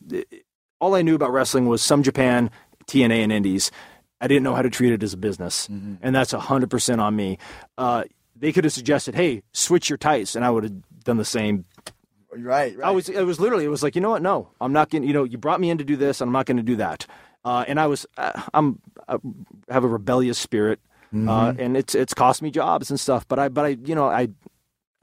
all i knew about wrestling was some japan tna and indies i didn't know how to treat it as a business and that's 100% on me uh, they could have suggested hey switch your tights and i would have done the same Right. right. I was. It was literally. It was like you know what? No, I'm not going. You know, you brought me in to do this, and I'm not going to do that. Uh, and I was. Uh, I'm. I have a rebellious spirit, uh, and it's it's cost me jobs and stuff. But I. But I. You know. I.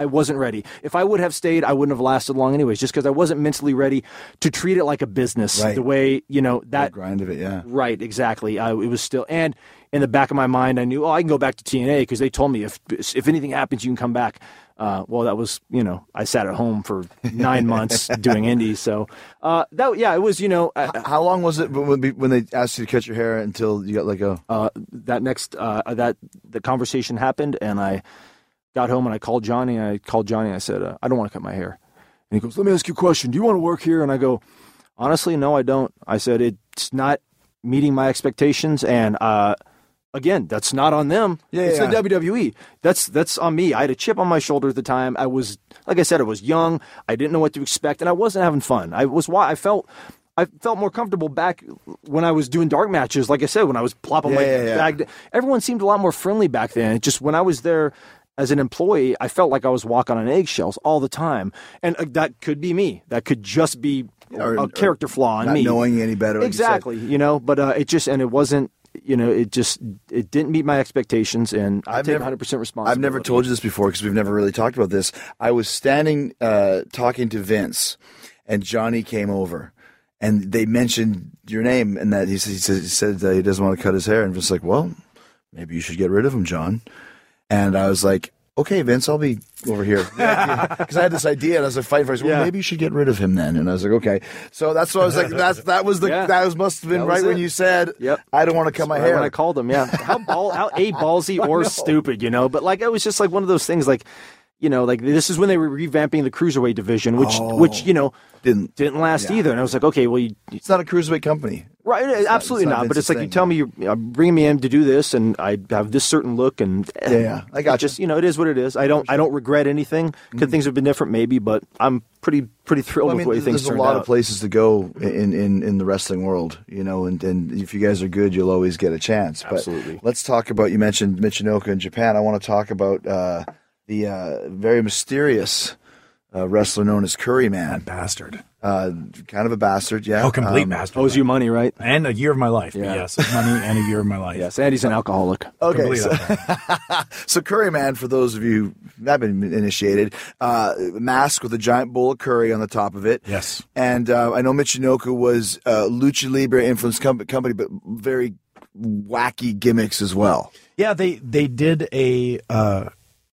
I wasn't ready. If I would have stayed, I wouldn't have lasted long, anyways. Just because I wasn't mentally ready to treat it like a business, Right. the way you know the that grind of it. Yeah. Right, exactly. I, it was still, and in the back of my mind, I knew, oh, I can go back to TNA because they told me if if anything happens, you can come back. Uh, well, that was, you know, I sat at home for nine months doing indies, so uh, that, yeah, it was, you know, uh, How long was it when when they asked you to cut your hair until you got let go? uh, that next uh, that the conversation happened, and I got home and I called Johnny. And I called Johnny. And I said, uh, I don't want to cut my hair. And he goes, Let me ask you a question. Do you want to work here? And I go, Honestly, no, I don't. I said it's not meeting my expectations, and uh, again, that's not on them. Yeah, it's yeah. the WWE. That's that's on me. I had a chip on my shoulder at the time. I was, like I said, I was young. I didn't know what to expect, and I wasn't having fun. I was why I felt. I felt more comfortable back when I was doing dark matches. Like I said, when I was plopping my Yeah, yeah, yeah. bag. Everyone seemed a lot more friendly back then. It just when I was there as an employee, I felt like I was walking on eggshells all the time, and uh, that could be me. That could just be Or- a character flaw in not me. knowing any better, like exactly. You know, but uh, it just and it wasn't. You know, it just it didn't meet my expectations, and I I've take never- 100 percent responsibility. I've never told you this before because we've never really talked about this. I was standing uh, talking to Vince, and Johnny came over, and they mentioned your name, and that he said he, said, he, said uh, he doesn't want to cut his hair, and Vince's like, well, maybe you should get rid of him, John. And I was like, okay, Vince, I'll be over here because I had this idea, and I was like fighting for. it. Well, Yeah. maybe you should get rid of him then. And I was like, okay. So that's what I was like. That's that was the Yeah. that was must have been right was when you said, Yep. I don't want to cut my Right hair. when I called him. Yeah, how ball, how a ballsy or stupid, you know. But like it was just like one of those things. Like, you know, like this is when they were revamping the cruiserweight division, which oh. which you know Didn't didn't last Yeah. either. And I was like, okay, well, you, it's not a cruiserweight company. right, uh, absolutely it's not not. But it's like you tell me you're, you're bringing me in to do this, and I have this certain look, and Yeah, yeah. I got it just you know, it is what it is. I don't I don't regret anything. Could mm-hmm. things have been different? Maybe, but I'm pretty pretty thrilled Well, I with mean, the way th- things there's a lot out. of places to go in, in, in the wrestling world, you know, and, and if you guys are good, you'll always get a chance. But Absolutely. let's talk about, you mentioned Michinoku in Japan. I want to talk about uh, the uh, very mysterious uh, wrestler known as Curry Man. Bastard. Uh, kind of a bastard, yeah. Oh, complete Um, bastard. Owes you money, right? And a year of my life. Yeah. Yes, money and a year of my life. Yes, and he's an alcoholic. Okay, so, so Curry Man, for those of you who have been initiated, uh, mask with a giant bowl of curry on the top of it. Yes. And uh, I know Michinoku was uh, Lucha Libre influenced com- company, but very wacky gimmicks as well. Yeah, they they did a uh,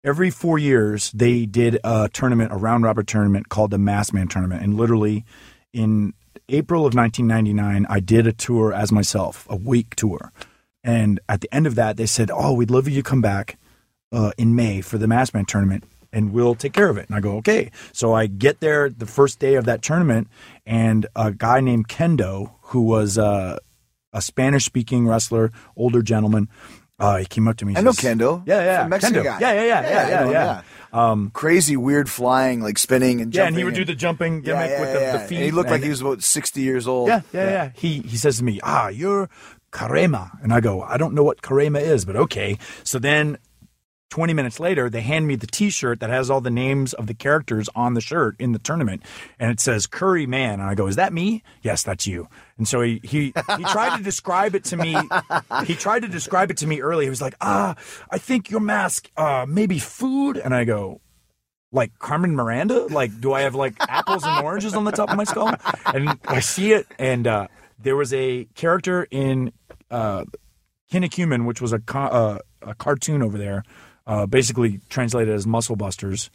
every four years they did a tournament, a round robin tournament called the Mass Man tournament, and literally in April of 1999, I did a tour as myself, a week tour, and at the end of that, they said, "Oh, we'd love you to come back uh, in May for the Mass Man tournament." And we'll take care of it. And I go, okay. So I get there the first day of that tournament, and a guy named Kendo, who was uh, a Spanish speaking wrestler, older gentleman, uh, he came up to me. I know says- Kendo. Yeah, yeah, Mexican Kendo. guy. Yeah, yeah, yeah, yeah, yeah, know yeah. Um, Crazy, weird flying, like spinning and jumping. yeah, jumping. and he would do the jumping yeah, gimmick yeah, with the, yeah. the feet. And he looked like and- he was about 60 years old. Yeah, yeah, yeah. He he says to me, "Ah, you're Karema," and I go, "I don't know what Karema is, but okay." So then. 20 minutes later, they hand me the t shirt that has all the names of the characters on the shirt in the tournament. And it says Curry Man. And I go, Is that me? Yes, that's you. And so he, he, he tried to describe it to me. He tried to describe it to me early. He was like, Ah, I think your mask, uh, maybe food. And I go, like Carmen Miranda? Like, do I have like apples and oranges on the top of my skull? And I see it, and uh, there was a character in uh, which was a, uh, a cartoon over there, uh, basically translated as Muscle Busters,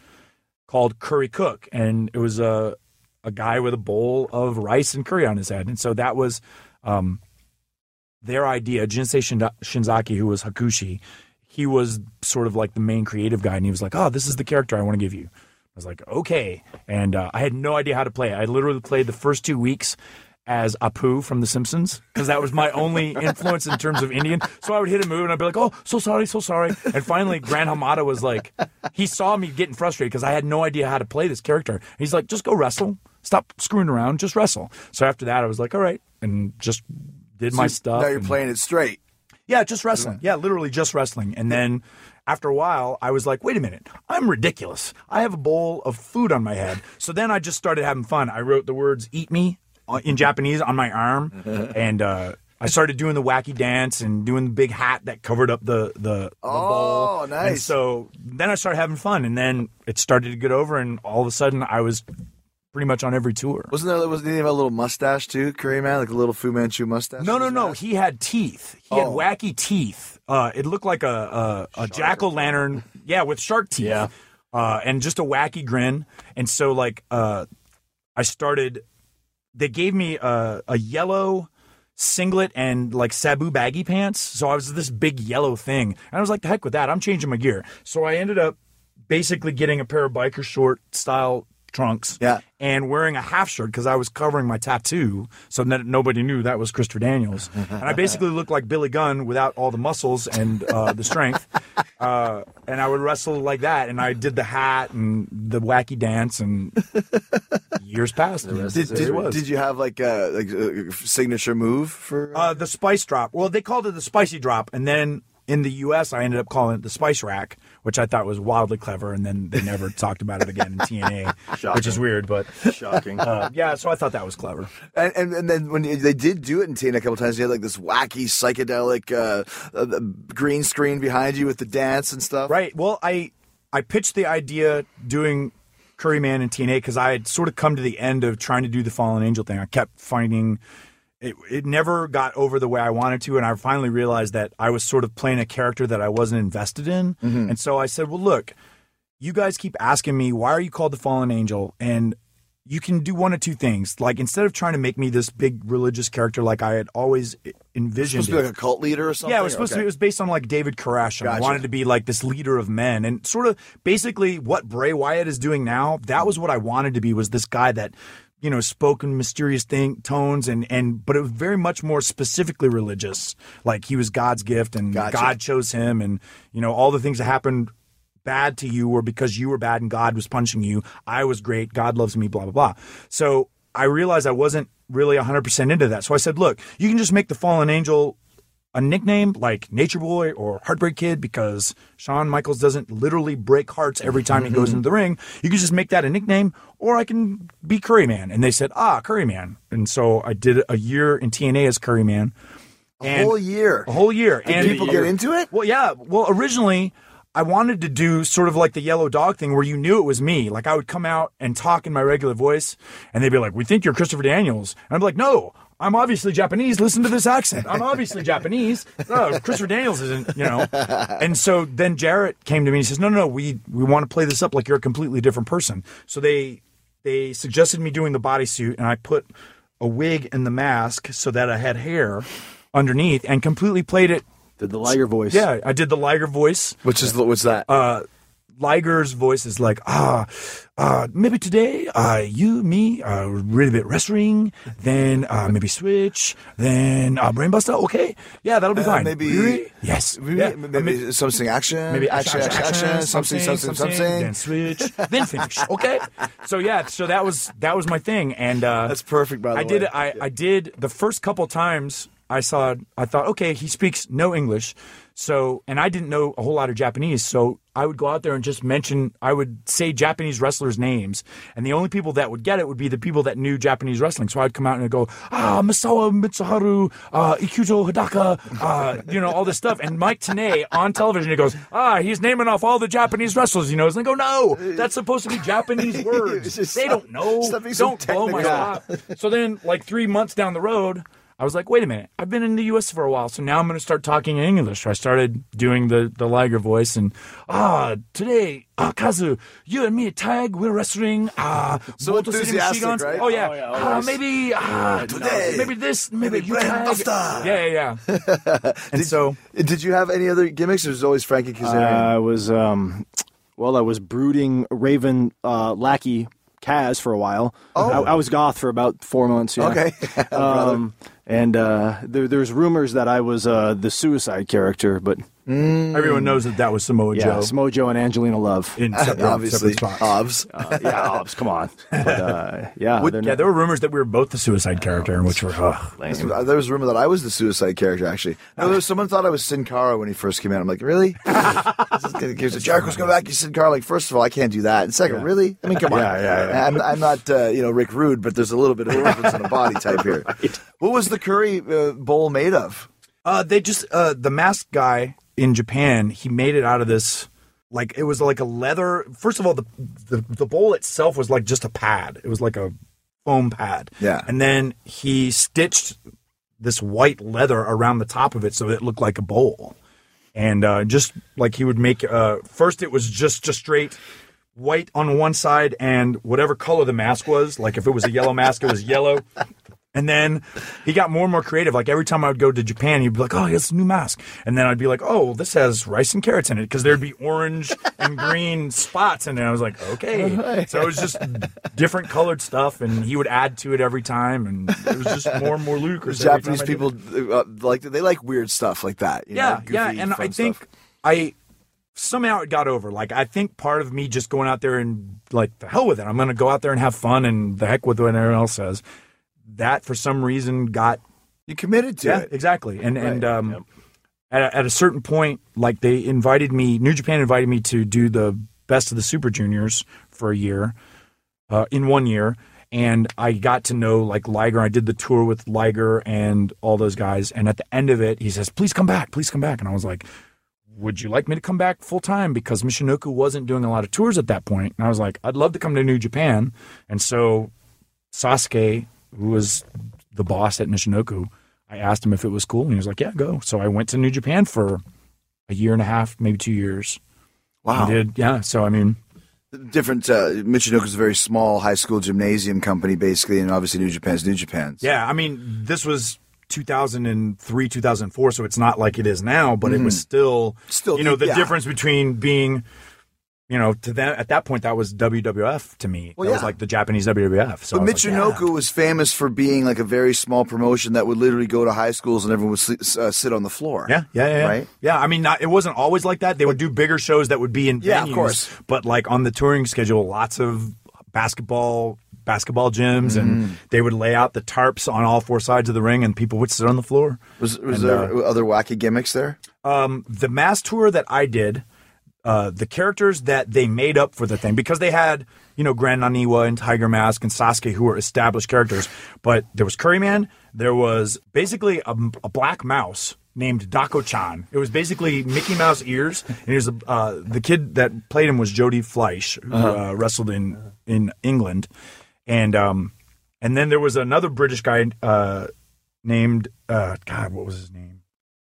called Curry Cook, and it was a a guy with a bowl of rice and curry on his head, and so that was um, their idea. Jinsei Shinzaki, who was Hakushi, he was sort of like the main creative guy, and he was like, "Oh, this is the character I want to give you." I was like, "Okay," and uh, I had no idea how to play. it. I literally played the first two weeks as Apu from The Simpsons because that was my only influence in terms of Indian. So I would hit a move and I'd be like, "Oh, so sorry, so sorry." And finally, Gran Hamada was like, he saw me getting frustrated because I had no idea how to play this character. He's like, "Just go wrestle. Stop screwing around. Just wrestle." So after that, I was like, "All right," and just did my stuff. Now you're and- playing it straight. yeah, just wrestling. Yeah, literally just wrestling. And then after a while, I was like, wait a minute, I'm ridiculous. I have a bowl of food on my head. So then I just started having fun. I wrote the words eat me in Japanese on my arm. and uh, I started doing the wacky dance and doing the big hat that covered up the, the, the bowl. Oh, And nice. so then I started having fun. And then it started to get over. And all of a sudden, I was pretty much on every tour. Wasn't there, wasn't he have a little mustache too, Curry Man? Like a little Fu Manchu mustache? No, no, no. mask? He had teeth. He had Oh. wacky teeth. Uh, it looked like a a, a jack o' lantern. Yeah, with shark teeth. Yeah. Uh, and just a wacky grin. And so, like, uh, I started. They gave me a, a yellow singlet and like Sabu baggy pants. So I was this big yellow thing. And I was like, the heck with that. I'm changing my gear. So I ended up basically getting a pair of biker short style trunks. Yeah. And wearing a half shirt because I was covering my tattoo, so that nobody knew that was Christopher Daniels. and I basically looked like Billy Gunn without all the muscles and uh, the strength. Uh, and I would wrestle like that, and I did the hat and the wacky dance, and years passed. and Did, there did, was. did you have like a, like a signature move for? Uh, the spice drop. Well, they called it the spicy drop, and then in the U.S., I ended up calling it the spice rack, which I thought was wildly clever. And then they never talked about it again in TNA, which is weird. But Shocking. uh, yeah, so I thought that was clever. And, and and then when they did do it in TNA a couple times, you had like this wacky psychedelic uh, uh, green screen behind you with the dance and stuff. Right. Well, I I pitched the idea doing Curryman and TNA because I had sort of come to the end of trying to do the Fallen Angel thing. I kept finding it, it never got over the way I wanted to, and I finally realized that I was sort of playing a character that I wasn't invested in. Mm-hmm. And so I said, "Well, look, you guys keep asking me why are you called the Fallen Angel, and you can do one of two things. Like instead of trying to make me this big religious character like I had always envisioned, Supposed to be it- like a cult leader or something. yeah, it was supposed to be. It was based on like David Koresh. and I wanted to be like this leader of men, and sort of basically what Bray Wyatt is doing now. That was what I wanted to be. Was this guy that you know spoke in mysterious thing tones and and but it was very much more specifically religious. Like he was God's gift, and Gotcha. God chose him, and you know all the things that happened bad to you or because you were bad and God was punishing you. I was great. God loves me, blah, blah, blah. So I realized I wasn't really 100% into that. So I said, look, you can just make the fallen angel a nickname like Nature Boy or Heartbreak Kid because Shawn Michaels doesn't literally break hearts every time he goes into the ring. You can just make that a nickname, or I can be Curry Man. And they said, ah, Curry Man. And so I did a year in TNA as Curry Man. a whole year. A whole year. Did and people get into it? well, yeah. Well, originally, I wanted to do sort of like the yellow dog thing where you knew it was me. Like I would come out and talk in my regular voice, and they'd be like, "We think you're Christopher Daniels," and I'm like, "No." I'm obviously Japanese. Listen to this accent. I'm obviously Japanese. No, Christopher Daniels isn't, you know. And so then Jarrett came to me and he says, "No, no, no. We we want to play this up like you're a completely different person." So they they suggested me doing the bodysuit, and I put a wig and the mask so that I had hair underneath, and completely played it Did the Liger voice. yeah, I did the Liger voice. Which is what's that? Uh, Liger's voice is like, ah, uh, maybe today, uh, you, me, uh, read a bit wrestling, then uh, maybe switch, then uh, Brainbuster. Okay, yeah, that'll be fine. maybe- Really? yes, maybe, yeah. maybe something action. Maybe action, action, action, something, something, something. then switch, then finish. Okay, so yeah, so that was that was my thing, and uh, That's perfect, by the I way. I did it. I, I did the first couple times I saw. I thought, okay, he speaks no English, so and I didn't know a whole lot of Japanese, so I would go out there and just mention. I would say Japanese wrestlers' names, and the only people that would get it would be the people that knew Japanese wrestling. So I'd come out and I'd go, ah, Misawa Mitsuharu, uh, Ikuto Hidaka, uh, you know, all this stuff. And Mike Tenay on television, he goes, ah, he's naming off all the Japanese wrestlers you know. And I go, no, that's supposed to be Japanese words. They don't know. stop being so Don't blow my technical. spot. So then, like three months down the road, I was like, wait a minute, I've been in the U.S. for a while, so now I'm going to start talking in English. So I started doing the the Liger voice, and ah, today, ah, Kazu, you and me tag, we're wrestling. Ah, So Moto City enthusiastic, Machigans. right? Oh yeah, Oh, yeah, ah, maybe ah, Today, maybe this, maybe, maybe you tag. Brainbuster. Yeah, yeah, yeah. and so Did you have any other gimmicks? Or was always Frankie Kazarian? I was, um, well, I was brooding Raven uh, lackey Kaz for a while. Oh. I, I was goth for about four months. Yeah. Okay. Brother. um, and uh, there, there's rumors that I was uh, the suicide character, but everyone knows that that was Samoa Joe. Samoa Joe and Angelina Love. in separate, Obviously, separate spots. Obs. Uh, yeah, Obbs, come on. But, uh, yeah, Would- yeah, not- there were rumors that we were both the suicide character, and which were ugh. lame. There was a rumor that I was the suicide character. Actually, no, there was, someone thought I was Sin Cara when he first came out. I'm like, really? Because Jericho's going back. You Sin Cara. Like, first of all, I can't do that. And second, really? I mean, come on. Yeah, yeah, yeah. I'm, I'm not, uh, you know, Rick Rude, but there's a little bit of a difference in the body type here. What was the curry uh, bowl made of? Uh, they just uh, the mask guy in Japan. He made it out of this like it was like a leather. First of all, the the, the bowl itself was like just a pad. It was like a foam pad. Yeah. and then he stitched this white leather around the top of it so it looked like a bowl. And uh, just like he would make uh, first, it was just just straight white on one side and whatever color the mask was. Like if it was a yellow mask, it was yellow. And then he got more and more creative. Like every time I would go to Japan, he'd be like, "Oh, he has a new mask," and then I'd be like, "Oh, this has rice and carrots in it," because there'd be orange and green spots, and I was like, "Okay." So it was just different colored stuff, and he would add to it every time, and it was just more and more ludicrous. every Japanese I people uh, like they like weird stuff like that. you Yeah, know, goofy, yeah, and I think stuff. I somehow it got over. Like I think part of me just going out there and like the hell with it. I'm going to go out there and have fun, and the heck with what everyone else says. That for some reason got you committed to yeah, it. exactly. And and um, at, a, at a certain point, like they invited me, New Japan invited me to do the best of the Super Juniors for a year, uh, in one year. And I got to know like Liger. I did the tour with Liger and all those guys. And at the end of it, he says, "Please come back, please come back." And I was like, "Would you like me to come back full time?" Because Michinoku wasn't doing a lot of tours at that point. And I was like, "I'd love to come to New Japan." And so Sasuke, who was the boss at Michinoku, I asked him if it was cool, and he was like, "Yeah, go." So I went to New Japan for a year and a half, maybe two years. Wow. I did, yeah. So I mean, Different. Uh, Michinoku's a very small high school gymnasium company, basically, and obviously New Japan's New Japan's. yeah. I mean, this was 2003, 2004, so it's not like it is now, but it was still, Mm-hmm. Still, you know, the yeah. difference between being. You know, to them at that point, that was WWF to me. Well, that was like the Japanese WWF. So But I was like, Michinoku yeah. was famous for being like a very small promotion that would literally go to high schools and everyone would sleep, uh, sit on the floor. Yeah, yeah, yeah, yeah. Right? Yeah, I mean, not, it wasn't always like that. They would do bigger shows that would be in Yeah, of course. But like on the touring schedule, lots of basketball, basketball gyms, Mm-hmm. and they would lay out the tarps on all four sides of the ring, and people would sit on the floor. Was, was And, there uh, other wacky gimmicks there? Um, the mass tour that I did, uh, the characters that they made up for the thing, because they had, you know, Gran Naniwa and Tiger Mask and Sasuke, who were established characters, but there was Curryman, there was basically a, a black mouse named Dako-chan. It was basically Mickey Mouse ears, and he was uh, the kid that played him was Jody Fleisch, who uh, wrestled in in England, and um, and then there was another British guy uh, named uh, God, what was his name?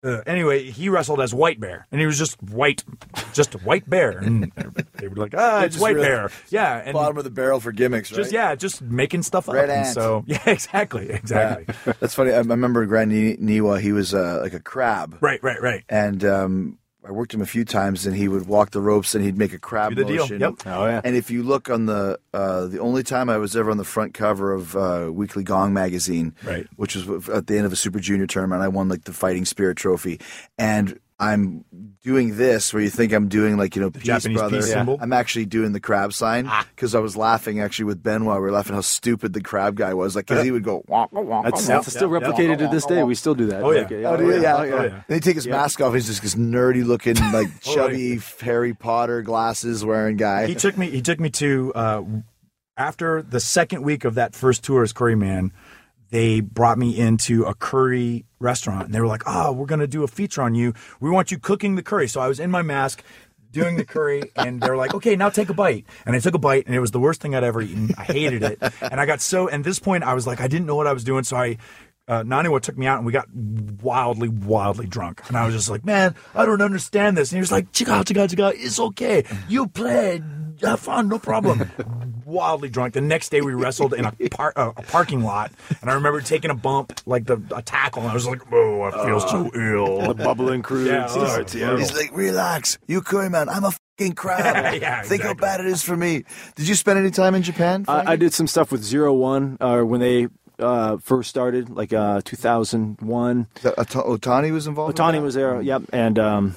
Uh, anyway, he wrestled as White Bear, and he was just white, just white bear, and they were like, "Ah, it's just White really- Bear." Yeah, and Bottom of the barrel for gimmicks, right? just yeah, just making stuff up. Red and ant. so yeah, exactly, exactly. That's funny. I I remember Grand Ni- Niwa. He was uh, like a crab, Right, right, right. and um, I worked him a few times, and he would walk the ropes, and he'd make a crab Do the deal. motion. Yep. Oh yeah. And if you look on the uh, the only time I was ever on the front cover of uh, Weekly Gong magazine, Right. which was at the end of a Super Junior tournament, I won like the Fighting Spirit trophy, and I'm doing this where you think I'm doing like you know peace Japanese brother. peace symbol? I'm actually doing the crab sign because I was laughing actually with Benoit. We were laughing how stupid the crab guy was, like because he would go. Wonk, wonk, That's, wonk, that's still yeah, yeah. replicated to this day. We still do that. Oh, yeah. Like, Oh, do you? yeah. Oh, yeah. And he take his mask off. He's just this nerdy looking, like chubby Harry Potter glasses wearing guy. he took me he took me to uh, after the second week of that first tour as curry man they brought me into a curry restaurant and they were like oh we're going to do a feature on you. We want you cooking the curry. So i was in my mask doing the curry and they were like okay now take a bite. And i took a bite and it was the worst thing i'd ever eaten. I hated it. And i got so at this point i was like i didn't know what i was doing so i uh, Naniwa took me out and we got wildly, wildly drunk. And I was just like, man, I don't understand this. And he was like, chica, chica, chica, it's okay. You play, Have fun, no problem. wildly drunk. The next day we wrestled in a, par- uh, a parking lot. And I remember taking a bump, like the a tackle. And I was like, oh, I feel so ill. The bubbling cruise Yeah, oh, starts. Yeah. He's like, relax, you curry man. I'm a fucking crab. Yeah, Think how bad it is for me. Did you spend any time in Japan? I, I did some stuff with Zero One uh, when they uh, first started, like uh, 2001. Ota- Otani was involved. Otani that? was there, yep, and um,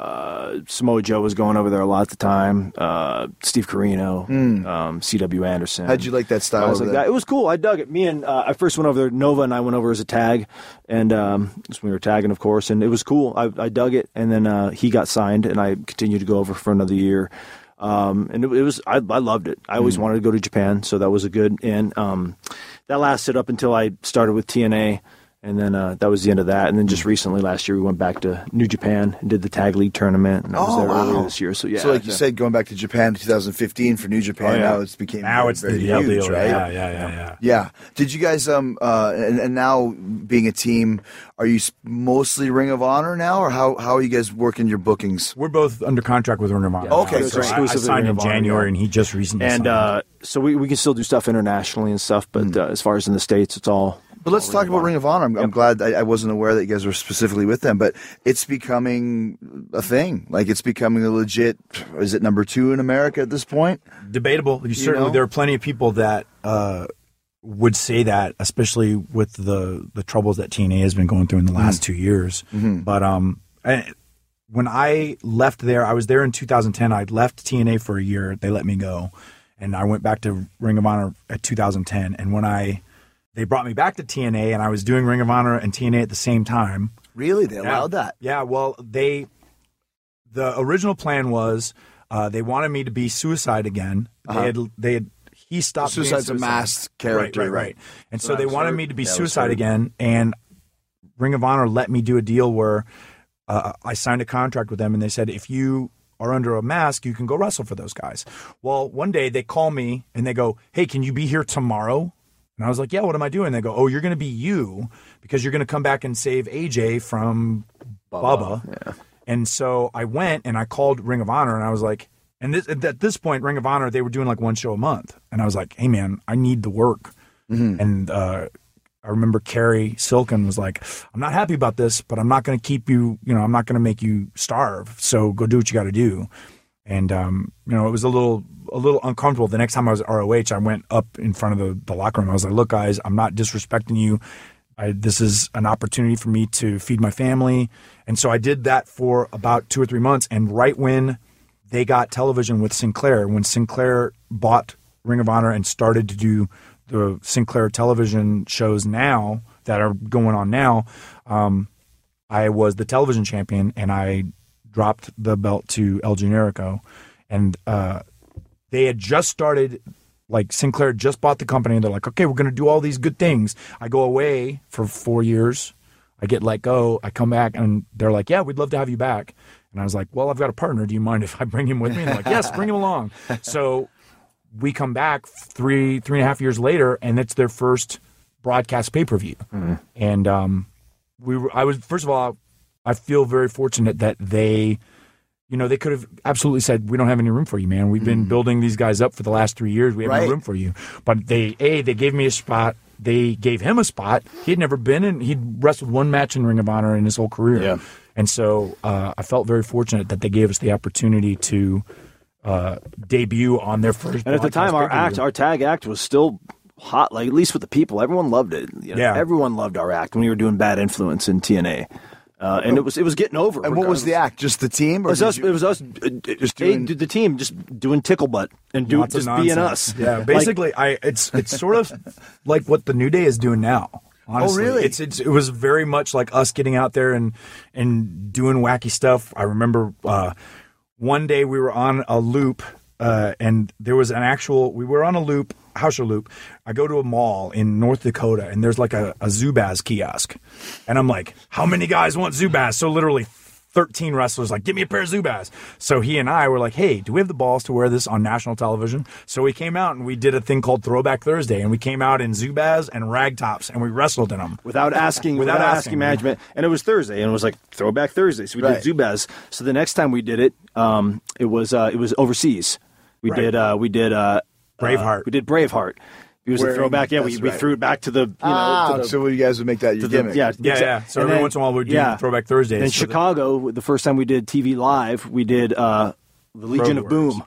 uh, Samoa Joe was going over there a lot at the time. Uh, Steve Corino, um, C.W. Anderson. How'd you like that style? guys over like that. It was cool. I dug it. Me and uh, I first went over there. Nova and I went over as a tag, and um, we were tagging, of course, and it was cool. I, I dug it, and then uh, he got signed, and I continued to go over for another year. Um, and it, it was I, I loved it. I always wanted to go to Japan, so that was a good. And um, that lasted up until I started with TNA. And then uh, that was the end of that. And then just recently, last year, we went back to New Japan and did the Tag League tournament. And I was Oh, there wow. earlier this year. So yeah, so, like you yeah. said, going back to Japan in 2015 for New Japan, Oh, yeah. now it's became Now very, it's the very deal, huge, deal. right? Yeah, yeah, yeah, yeah. Yeah. Did you guys um uh and, and now being a team, are you mostly Ring of Honor now, or how how are you guys working your bookings? We're both under contract with Ring of Honor. Okay, now, so so I, I signed Ring in of Honor, January, yeah. and he just recently and signed. uh, so we, we can still do stuff internationally and stuff, but Hmm. uh, as far as in the states, it's all But let's talk about Ring of Honor. I'm, I'm glad I, I wasn't aware that you guys were specifically with them, but it's becoming a thing. Like it's becoming a legit. Is it number two in America at this point? debatable. You certainly know? there are plenty of people that uh, would say that, especially with the the troubles that TNA has been going through in the last two years. But um, I, when I left there, I was there in 2010. I left TNA for a year. They let me go, and I went back to Ring of Honor at 2010. And when I they brought me back to TNA, and I was doing Ring of Honor and TNA at the same time. Really? They Yeah. allowed that? Yeah, well, they the original plan was uh, they wanted me to be suicide again. They had they had he stopped. being Suicide's a Suicide. masked character, right? Right, right. right. And so they wanted me to be suicide again, and Ring of Honor let me do a deal where uh, I signed a contract with them, and they said if you are under a mask, you can go wrestle for those guys. Well, one day they call me and they go, "Hey, can you be here tomorrow?" And I was like, "Yeah, what am I doing?" They go, "Oh, you're going to be you because you're going to come back and save AJ from Bubba." Yeah. And so I went and I called Ring of Honor and I was like, and this, at this point, Ring of Honor, they were doing like one show a month. And I was like, hey, man, I need the work. And uh, I remember Cary Silkin was like, I'm not happy about this, but I'm not going to keep you, you know, I'm not going to make you starve. So go do what you got to do. And, um, you know, it was a little, a little uncomfortable. The next time I was at ROH, I went up in front of the, the locker room. I was like, look, guys, I'm not disrespecting you. I, this is an opportunity for me to feed my family. And so I did that for about two or three months. And right when they got television with Sinclair, when Sinclair bought Ring of Honor and started to do the Sinclair television shows now that are going on now, um, I was the television champion and I dropped the belt to El Generico. And uh, they had just started like Sinclair just bought the company and they're like, okay, we're going to do all these good things. I go away for four years. I get let go. I come back and they're like, yeah, we'd love to have you back. And I was like, well, I've got a partner. Do you mind if I bring him with me? And they're like, yes, bring him along. So we come back three, three and a half years later and it's their first broadcast pay per view. And um, we were, I was, first of all, I feel very fortunate that they, you know, they could have absolutely said, "We don't have any room for you, man. We've been building these guys up for the last three years. We have Right. no room for you." But they, a, they gave me a spot. They gave him a spot. He had never been in. He'd wrestled one match in Ring of Honor in his whole career. Yeah. And so uh, I felt very fortunate that they gave us the opportunity to uh, debut on their first. And at the time, our act, our tag act, was still hot. Like at least with the people, everyone loved it. You know, Yeah. everyone loved our act when we were doing Bad Influence in TNA, uh, and it was it was getting over. And what was the act? Just the team? Or It was us. you- It was us. uh, Just doing- the team just doing tickle butt and do Lots just being us. Yeah, Like, basically, I it's it's sort of like what the New Day is doing now. Honestly. really? It's, it's it was very much like us getting out there and and doing wacky stuff. I remember uh, one day we were on a loop, uh, and there was an actual. We were on a loop, show loop. I go to a mall in North Dakota, and there's like a, a Zubaz kiosk, and I'm like, "How many guys want Zubaz?" So literally. 13 wrestlers like, give me a pair of Zubaz. So he and I were like, hey, do we have the balls to wear this on national television? So we came out and we did a thing called Throwback Thursday, and we came out in Zubaz and rag tops, and we wrestled in them. without asking, Without without, asking, asking, management. And it was Thursday, and it was like Throwback Thursday. So we Right. did Zubaz. So the next time we did it, um, it was uh, it was overseas. We Right. did uh, we did uh, Braveheart. uh, we did Braveheart. It was a throwback. Yeah, we, that's we right. threw it back to the you know ah, to the, so you guys would make that your to the- gimmick. yeah Yeah, exa- yeah. So and every then- once in a while we'd do Throwback Thursdays. In So Chicago, the first time we did TV live, we did uh, the Legion of Road Boom.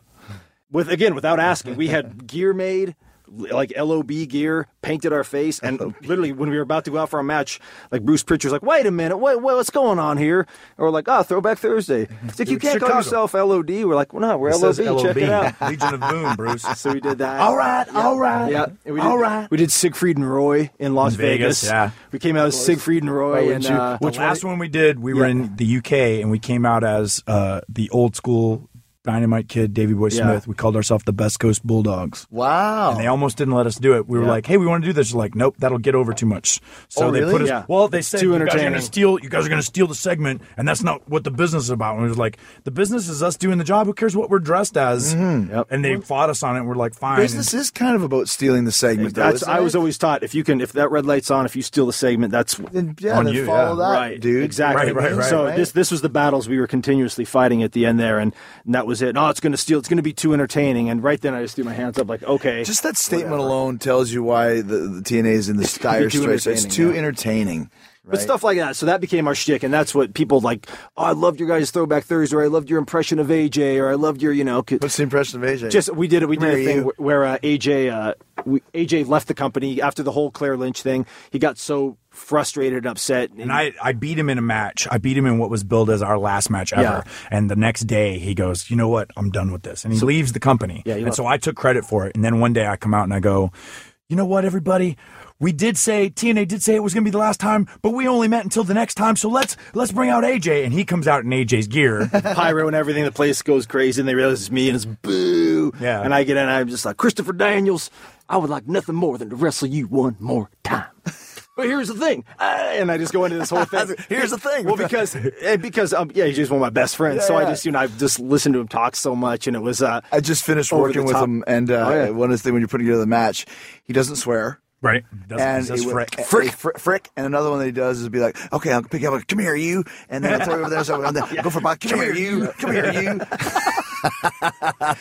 With again, without asking, we had gear made, like LOB gear, painted our face, and literally when we were about to go out for a match, like Bruce Pritchard's like, "Wait a minute, wait, wait what's going on here?" And we're like, "Oh, Throwback Thursday." It's like you can't Chicago. call yourself LOD. We're like, "Well, no, we're It LOB. says LOB. Check it out." Legion of Boom, Bruce. So we did that. all right, all right. Yeah, and we did, all right. We did Siegfried and Roy in Las Vegas, Vegas. yeah. we came out as Siegfried and Roy, and uh, the last one we did, we were in the UK and we came out as uh, the old school Dynamite Kid, Davy Boy Yeah. Smith. We called ourselves the Best Coast Bulldogs. Wow. And they almost didn't let us do it. We were Yeah. like, "Hey, we want to do this." They're like, "Nope, that'll get over too much." So Oh, they really? put us. Yeah. Well, they said Too you guys are going entertaining. to steal. You guys are going to steal the segment, and that's not what the business is about. And we was like, "The business is us doing the job. Who cares what we're dressed as?" Mm-hmm. Yep. And they fought us on it. and We're like, "Fine." Business is kind of about stealing the segment. though, That's isn't I was always taught if you can if that red light's on if you steal the segment that's Then, yeah, On then you, follow yeah. that, right dude. exactly Right, right, right, so right. this this was the battles we were continuously fighting at the end there and that was was it. No, it's going to steal. It's going to be too entertaining. And right then, I just threw my hands up, like, okay. Just that statement alone tells you why the, the TNA is in the dire straits. It's too yeah. entertaining. But stuff like that. So that became our shtick, and that's what people like. Oh, I loved your guys' throwback Thursday, or I loved your impression of AJ, or I loved your, you know, What's the impression of AJ? just we did it. We Come did a thing you. where uh, AJ, uh, we, AJ left the company after the whole Claire Lynch thing. He got so frustrated and upset. And I, I beat him in a match. I beat him in what was billed as our last match ever. Yeah. And the next day he goes, you know what? I'm done with this. And he leaves the company. Yeah, and so I took credit for it. And then one day I come out and I go, you know what, everybody? We did say TNA did say it was going to be the last time, but we only met until the next time. So let's let's bring out AJ, and he comes out in AJ's gear. pyro and everything. The place goes crazy, and they realize it's me, and it's boo. Yeah. And I get in, and I'm just like Christopher Daniels. I would like nothing more than to wrestle you one more time. But here's the thing, uh, and I just go into this whole thing. Here's the thing. Well, because eh, because um, yeah, he's just one of my best friends. so I just you know I've just listened to him talk so much, and it was uh, I just finished working with top. him, and uh, Oh, yeah. one of the things when you're putting together the match, he doesn't swear. right? Does, and does he would- frick. a- a frick, frick, and another one that he does is be like, "Okay, I'll pick you up. Come here, you," and then I'll throw you over there. So I'm there, go for a bite. Come here, you. Come here, you.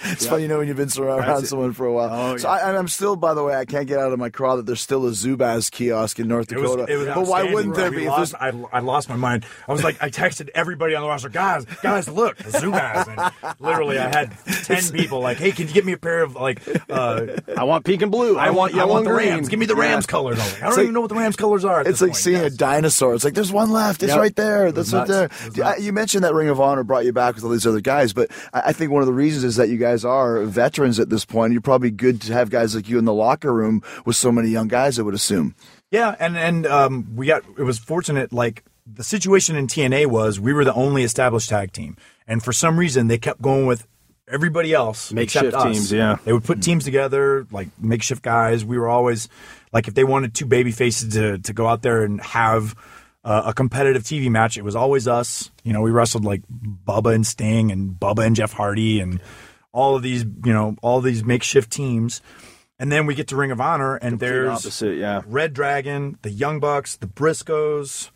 it's funny, you know, when you've been surrounded around someone for a while. Oh, So I, and I'm still, by the way, I can't get out of my craw that there's still a Zubaz kiosk in North It was, Dakota. it was but why wouldn't there We be? If Lost, there's- I, I lost my mind. I was like, I texted everybody on the roster, guys, guys, look, the Zubaz. And literally, I had ten people like, hey, can you get me a pair of like, uh, I want pink and blue. I, want I yellow want the and green. Rams. Give me the Rams colors. I'm like, I don't like- even know what the Rams colors are. It's like point. seeing Yes. a dinosaur. It's like there's one left. It's Yep. right there. That's right there. It was Do- I- nuts. You mentioned that Ring of Honor brought you back with all these other guys, but I I think one of the reasons is that you guys are veterans at this point. You're probably good to have guys like you in the locker room with so many young guys. I would assume. Yeah, and and um, we got it was fortunate. Like the situation in TNA was, we were the only established tag team, and for some reason they kept going with everybody else Makeshift except us. teams, yeah. they would put teams together like makeshift guys. We were always like if they wanted two baby faces to to go out there and have. Uh, a competitive TV match. It was always us. You know, we wrestled like Bubba and Sting and Bubba and Jeff Hardy and all of these, you know, all these makeshift teams. And then we get to Ring of Honor, and there's opposite, yeah. Red Dragon, the Young Bucks, the Briscoes,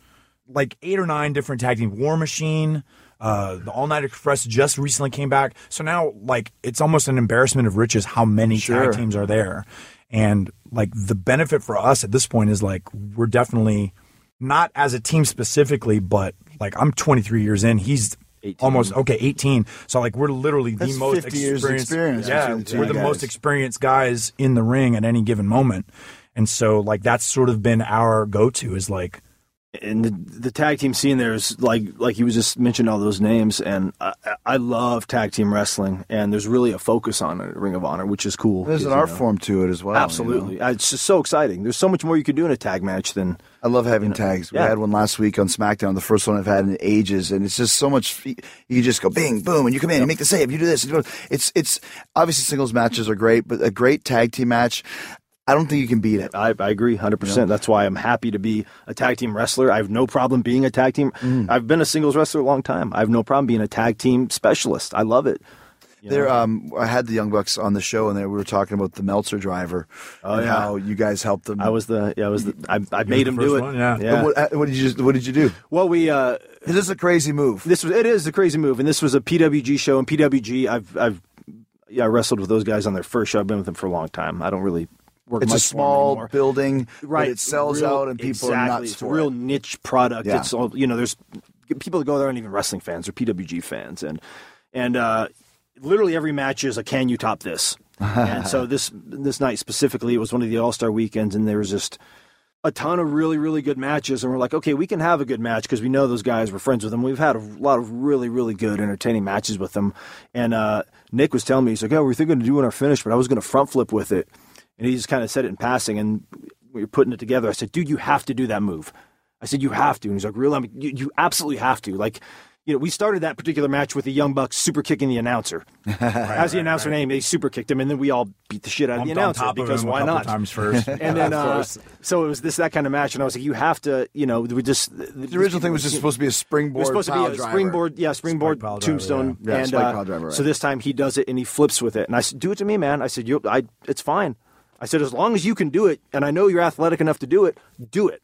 like eight or nine different tag teams. War Machine, uh, the All Night Express just recently came back. So now, like, it's almost an embarrassment of riches how many Sure. tag teams are there. And like the benefit for us at this point is like we're definitely not as a team specifically, but like I'm 23 years in. He's 18. almost okay 18 so like we're literally That's the most 50 years experienced experience yeah the two we're the guys. most experienced guys in the ring at any given moment and so like that's sort of been our go-to is like and the, the tag team scene there is like like you was just mentioned all those names and I, I love tag team wrestling and there's really a focus on it Ring of Honor which is cool There's an art know, form to it as well. you know? absolutely Uh, it's just so exciting there's so much more you could do in a tag match than I love having tags. We had one last week on SmackDown, the first one I've had in ages, and it's just so much. You just go bing, boom, and you come in, you make the save, you do this. You do it's it's obviously singles matches are great, but a great tag team match, I don't think you can beat it. I, I agree 100%. That's why I'm happy to be a tag team wrestler. I have no problem being a tag team. Mm. I've been a singles wrestler a long time. I have no problem being a tag team specialist. I love it. There, um, I had the Young Bucks on the show, and there we were talking about the Meltzer driver and yeah. how you guys helped them. I was the, yeah, I was the, I, I made the him do it. one, yeah. But What, what did you just, What did you do? Well, we, uh, 'Cause This is a crazy move. this was, it is a crazy move. And this was a PWG show. And PWG, I've, I've, yeah, I wrestled with those guys on their first show. I've been with them for a long time. I don't really work It's a much for them small building, right But it sells real- out, and people exactly. are nuts it's a real it. niche product Yeah. it's all you know there's people that go there aren't even wrestling fans or pwg fans and and uh literally every match is a can you top this? And so this this night specifically it was one of the all-star weekends and there was just a ton of really really good matches and we're like okay we can have a good match because we know those guys we're friends with them. We've had a lot of really really good entertaining matches with them. And uh nick was telling me he's like oh we're thinking of doing our finish but i was going to front flip with it. And he just kind of said it in passing and we were putting it together. I said dude you have to do that move. I said you have to. And he's like really? I mean, you, you absolutely have to. Like you know, we started that particular match with the Young Bucks super kicking the announcer. As the announcer name, they super kicked him, and then we all beat the shit out of the announcer because why not? times first And then, uh, so it was this that kind of match, and I was like, you have to, you know, we just The original thing was just supposed to be a it springboard. was supposed to be a driver. springboard, yeah, springboard driver, tombstone, yeah. Yeah, and uh, driver, right. so this time he does it and he flips with it, and I said, "Do it to me, man." I said, "You, I, it's fine." I said, "As long as you can do it, and I know you're athletic enough to do it, do it."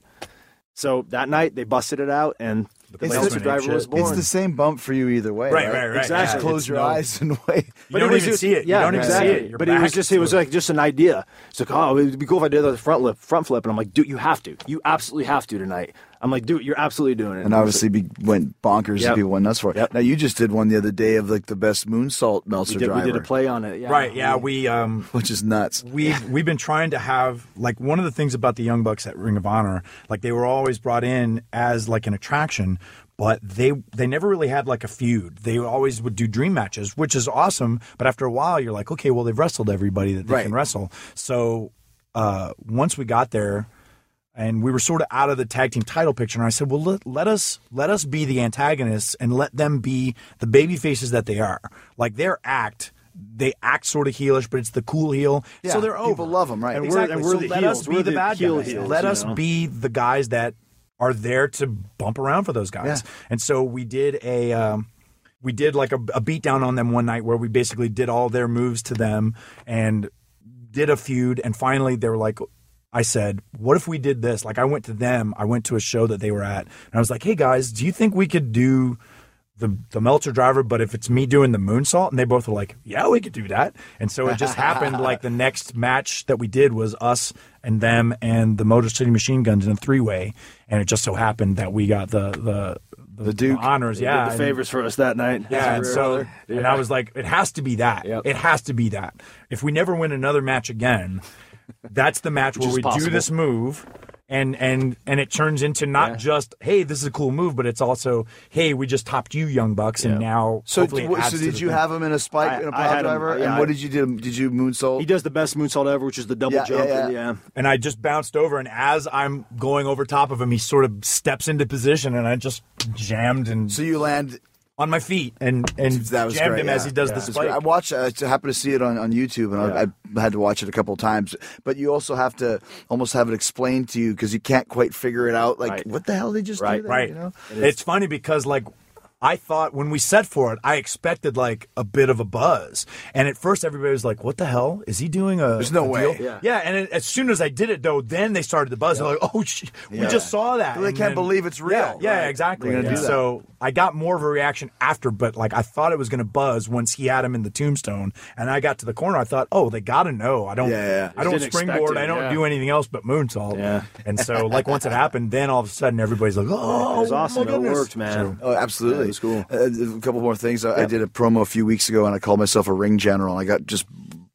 So that night they busted it out, and the It's the- driver was born. It's the same bump for you either way. Right, Right, right, right. Exactly. Just close It's your no- eyes and wait. You don't was even just- see it. Yeah, you don't exactly. even see it. Your but it was just it was like just an idea. It's like, oh, it'd be cool if I did the front flip, front flip, and I'm like, dude, you have to, you absolutely have to tonight. I'm like, dude, you're absolutely doing it. And obviously be, went bonkers Yep. and people went nuts for it. Yep. Now you just did one the other day of like the best moonsault Meltzer we did, we did a play on it. Yeah. Right. Yeah. We um which is nuts. we've we've been trying to have like one of the things about the Young Bucks at Ring of Honor, like they were always brought in as like an attraction, but they they never really had like a feud. They always would do dream matches, which is awesome. But after a while, you're like, okay, well they've wrestled everybody that they Right. can wrestle. So uh, once we got there. And we were sort of out of the tag team title picture, and I said, "Well, let, let us let us be the antagonists, and let them be the baby faces that they are. Like their act, they act sort of heelish, but it's the cool heel. Yeah, so they're people over. love 'em, right. And we're- Exactly. and we're so the let heels. us be We're the, bad heel guys. heels, let us know? be the guys that are there to bump around for those guys. Yeah. And so we did a. Um, we did like a, a beat down on them one night where we basically did all their moves to them and did a feud and finally they were like I said, "What if we did this?" Like I went to them, I went to a show that they were at, and I was like, "Hey guys, do you think we could do the the Meltzer driver, but if it's me doing the moonsault?" And they both were like, "Yeah, we could do that." And so it just happened like the next match that we did was us and them and the Motor City Machine Guns in a three way, and it just so happened that we got the the the, Duke. honors, yeah, the and- favors for us that night. yeah, and As we were so there. and I was like, it has to be that. Yep. It has to be that. If we never win another match again, that's the match where we do this move. And and and it turns into not Yeah. just hey this is a cool move, but it's also hey we just topped you young bucks and Yeah. now So, hopefully it d- adds so did the you thing. have him in a spike I- in a I pile had him, driver? yeah, and I- what did you do? Did you moonsault? He does the best moonsault ever, which is the double Yeah, jump. yeah, and yeah. Uh, yeah. and I just bounced over and as I'm going over top of him, he sort of steps into position and I just jammed and so you land. On my feet and and That was jammed great, him yeah. as he does Yeah. the spike. I watched. I happened to see it on, on YouTube, and I, I had to watch it a couple of times. But you also have to almost have it explained to you because you can't quite figure it out. Like, Right. what the hell did they just Right, do? There, Right. You know? It's funny because like I thought when we set for it, I expected like a bit of a buzz, and at first everybody was like, "What the hell is he doing?" A There's no a way. deal?" Yeah. yeah. And it, as soon as I did it, though, then they started to buzz. They're like, "Oh, sh- we just saw that." They And can't then- believe it's real. Yeah, yeah, Right. exactly. They're gonna do And that. So I got more of a reaction after, but like I thought it was going to buzz once he had him in the tombstone, and I got to the corner. I thought, "Oh, they got to know. I don't. Yeah, yeah. I don't springboard. I don't yeah. do anything else but moonsault." Yeah. And so like once it happened, then all of a sudden everybody's like, "Oh, It was oh, my awesome. It worked, man. Oh, absolutely. Yeah, was cool. Uh, a couple more things. I, I did a promo a few weeks ago, and I called myself a ring general. I got just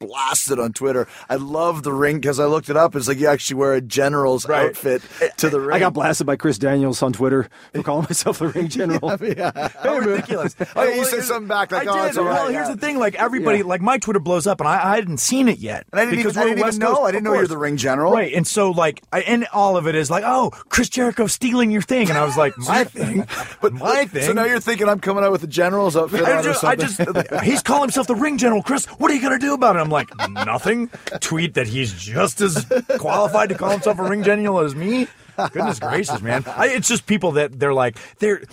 blasted on Twitter. I love the ring because I looked it up. It's like you actually wear a general's Right. outfit to the ring. I got blasted by Chris Daniels on Twitter for calling myself the ring general. How ridiculous. Oh, yeah, you Well, said something back like, I oh, did. it's all Well, right, here's yeah. the thing. Like, everybody, Yeah. like, my Twitter blows up, and I, I hadn't seen it yet. And I didn't because even, I didn't even know. Coast, I didn't know you're the ring general. Right. And so, like, I, and all of it is like, oh, Chris Jericho stealing your thing. And I was like, my thing? But my thing? So now you're thinking I'm coming out with the general's outfit I just, I just, he's calling himself the ring general, Chris. What are you going to do about it? I'm like, nothing. Tweet that he's just as qualified to call himself a ring general as me. Goodness gracious, man. I, it's just people that they're like, they're,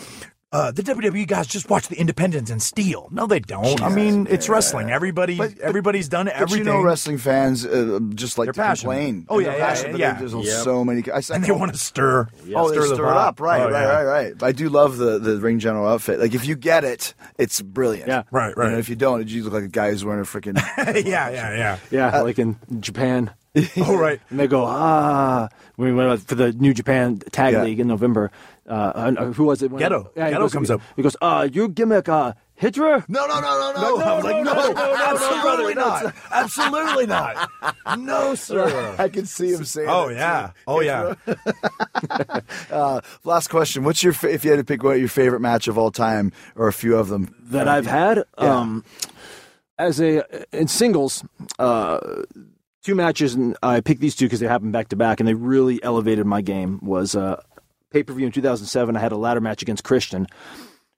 uh, the WWE guys just watch the Independents and steal. No, they don't. I mean, it's wrestling. Everybody, But- but- everybody's done But everything. you know, wrestling fans uh, just like They're to passionate. complain. Oh, yeah, yeah, passionate, yeah, but yeah. There's so many. I, I and they want to stir. Oh, they the stir it pot. up, right, Oh, right, yeah. right, right. I do love the, the ring general outfit. Like if you get it, it's brilliant. Yeah. Right, You know, right. if you don't, you look like a guy who's wearing a freaking. yeah, yeah, yeah. Yeah, like in Japan. Oh, right. And they go, ah, we went out for the New Japan Tag Yeah. League in November. Uh, uh, who was it? When- Gedo. Yeah, Gedo goes, comes up. He goes, uh, your gimmick, uh, Hydra? No, no, no, no, no. No, I was like, no, absolutely not. Absolutely not. No, sir. I can see him saying. Oh that, yeah. too. Oh yeah. Uh, last question: What's your fa- if you had to pick what your favorite match of all time, or a few of them that I've had. Um, as a in singles, uh, two matches, and I picked these two because they happened back to back, and they really elevated my game. Was uh, pay per view in 2007. I had a ladder match against Christian,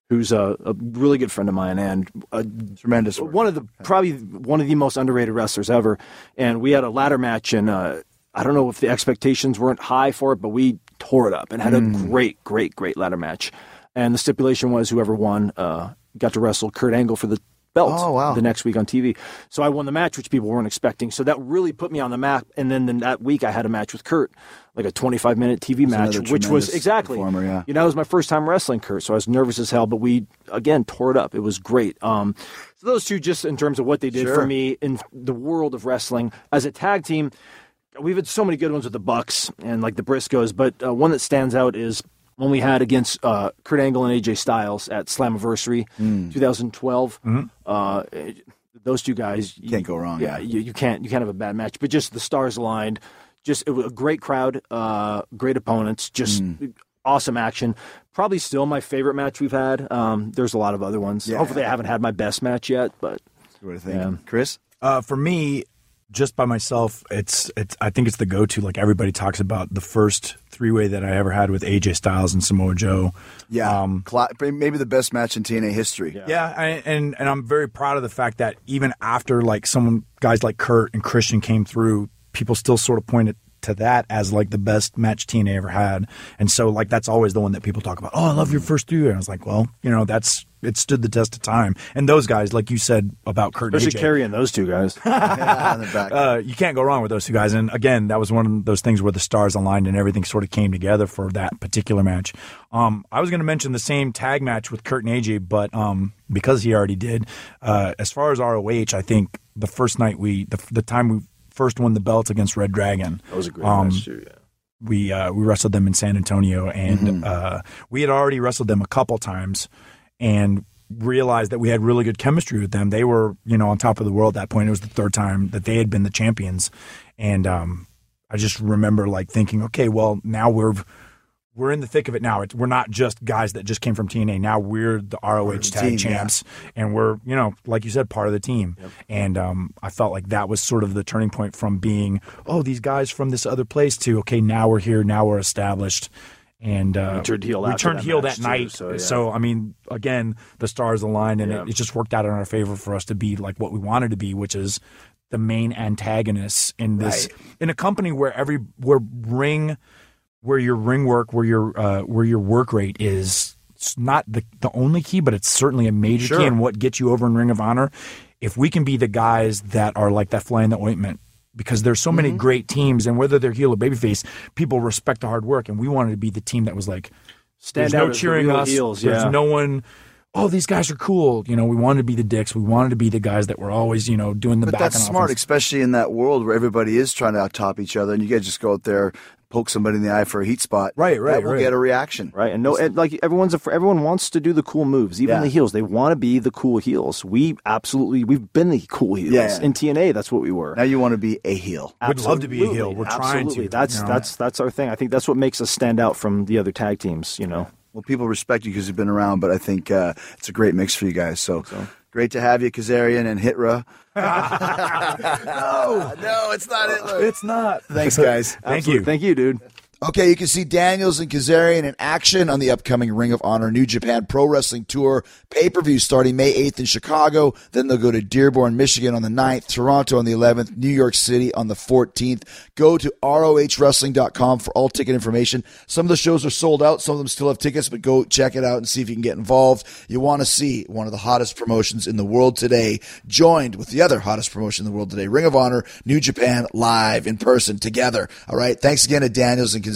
who's a, a really good friend of mine, and a, Tremendous. work. one of the probably one of the most underrated wrestlers ever. And we had a ladder match, and uh, I don't know if the expectations weren't high for it, but we tore it up and had a great, great, great ladder match. And the stipulation was whoever won uh, got to wrestle Kurt Angle for the belt Oh, wow. the next week on TV. So I won the match, which people weren't expecting. So that really put me on the map. And then, then that week I had a match with Kurt, like a 25 minute TV match, which was exactly, performer, yeah. you know, it was my first time wrestling Kurt. So I was nervous as hell, but we, again, tore it up. It was great. Um, so those two, just in terms of what they did for me in the world of wrestling as a tag team, we've had so many good ones with the Bucks and like the Briscoes, but uh, one that stands out is one we had against uh, Kurt Angle and AJ Styles at Slammiversary Hmm. 2012. Uh, those two guys you- Can't go wrong, Yeah, yeah. You, you can't you can't have a bad match. But just the stars aligned. Just it was a great crowd, uh, great opponents, just Hmm. awesome action. Probably still my favorite match we've had. Um, there's a lot of other ones. Yeah. Hopefully, I haven't had my best match yet, but What do you think, Yeah. Chris? Uh, for me, just by myself, it's it's. I think it's the go-to. Like everybody talks about the first three-way that I ever had with AJ Styles and Samoa Joe. Yeah, Um, maybe the best match in TNA history. Yeah, I, and and I'm very proud of the fact that even after like someone guys like Kurt and Christian came through, people still sort of pointed to that as like the best match TNA ever had. And so like that's always the one that people talk about. Oh, I love your first three. And I was like, well, you know, that's it stood the test of time. And those guys, like you said about Kurt and especially AJ, carrying those two guys. on the back. uh, you can't go wrong with those two guys. And again, that was one of those things where the stars aligned and everything sort of came together for that particular match. Um, I was going to mention the same tag match with Kurt and AJ, but um, because he already did, uh, as far as ROH, I think the first night we, the, the time we first won the belts against Red Dragon, That was a great Um, match too. Yeah. we uh, we wrestled them in San Antonio, and uh, we had already wrestled them a couple times, and realized that we had really good chemistry with them. They were, you know, on top of the world at that point. It was the third time that they had been the champions, and um, I just remember like thinking, okay, well now we're we're in the thick of it now. It's, we're not just guys that just came from TNA. Now we're the ROH the tag team, champs, and we're you know, like you said, part of the team. And um, I felt like that was sort of the turning point from being, oh, these guys from this other place to okay, now we're here, now we're established. And uh, We turned heel we turned that heel that too, night. so, So, yeah. I mean, again, the stars aligned, and Yeah. it, it just worked out in our favor for us to be like what we wanted to be, which is the main antagonists in this in a company where every where ring where your ring work where your uh, where your work rate is it's not the the only key, but it's certainly a major Sure. key in what gets you over in Ring of Honor. If we can be the guys that are like that fly in the ointment. Because there's so many Mm-hmm. great teams, and whether they're heel or babyface, people respect the hard work, and we wanted to be the team that was like, Stand out no as the cheering real us. heels, There's yeah. no one. Oh, these guys are cool. You know, we wanted to be the dicks. We wanted to be the guys that were always, you know, doing the back. But back that's and smart, offense. especially in that world where everybody is trying to outtop each other, and you guys just go out there, poke somebody in the eye for a heat spot. Right, right, That will right. get a reaction. Right, and no, and like everyone's a, everyone wants to do the cool moves, even Yeah. the heels. They want to be the cool heels. We absolutely, we've been the cool heels Yeah. in TNA. That's what we were. Now you want to be a heel. We'd love to be a heel. Absolutely, We're trying to, That's you know. that's that's our thing. I think that's what makes us stand out from the other tag teams. You know, Well, people respect you because you've been around, but I think uh, it's a great mix for you guys. So, great to have you, Kazarian and Hitra. no, no, it's not Hitler. It's not. Thanks, guys. Thank you. thank you, dude. Okay, you can see Daniels and Kazarian in action on the upcoming Ring of Honor New Japan Pro Wrestling Tour pay per view starting May 8th in Chicago. Then they'll go to Dearborn, Michigan on the 9th, Toronto on the 11th, New York City on the 14th. Go to ROHWrestling.com for all ticket information. Some of the shows are sold out, some of them still have tickets, but go check it out and see if you can get involved. You want to see one of the hottest promotions in the world today, joined with the other hottest promotion in the world today Ring of Honor, New Japan, live in person together. All right. Thanks again to Daniels and Kazarian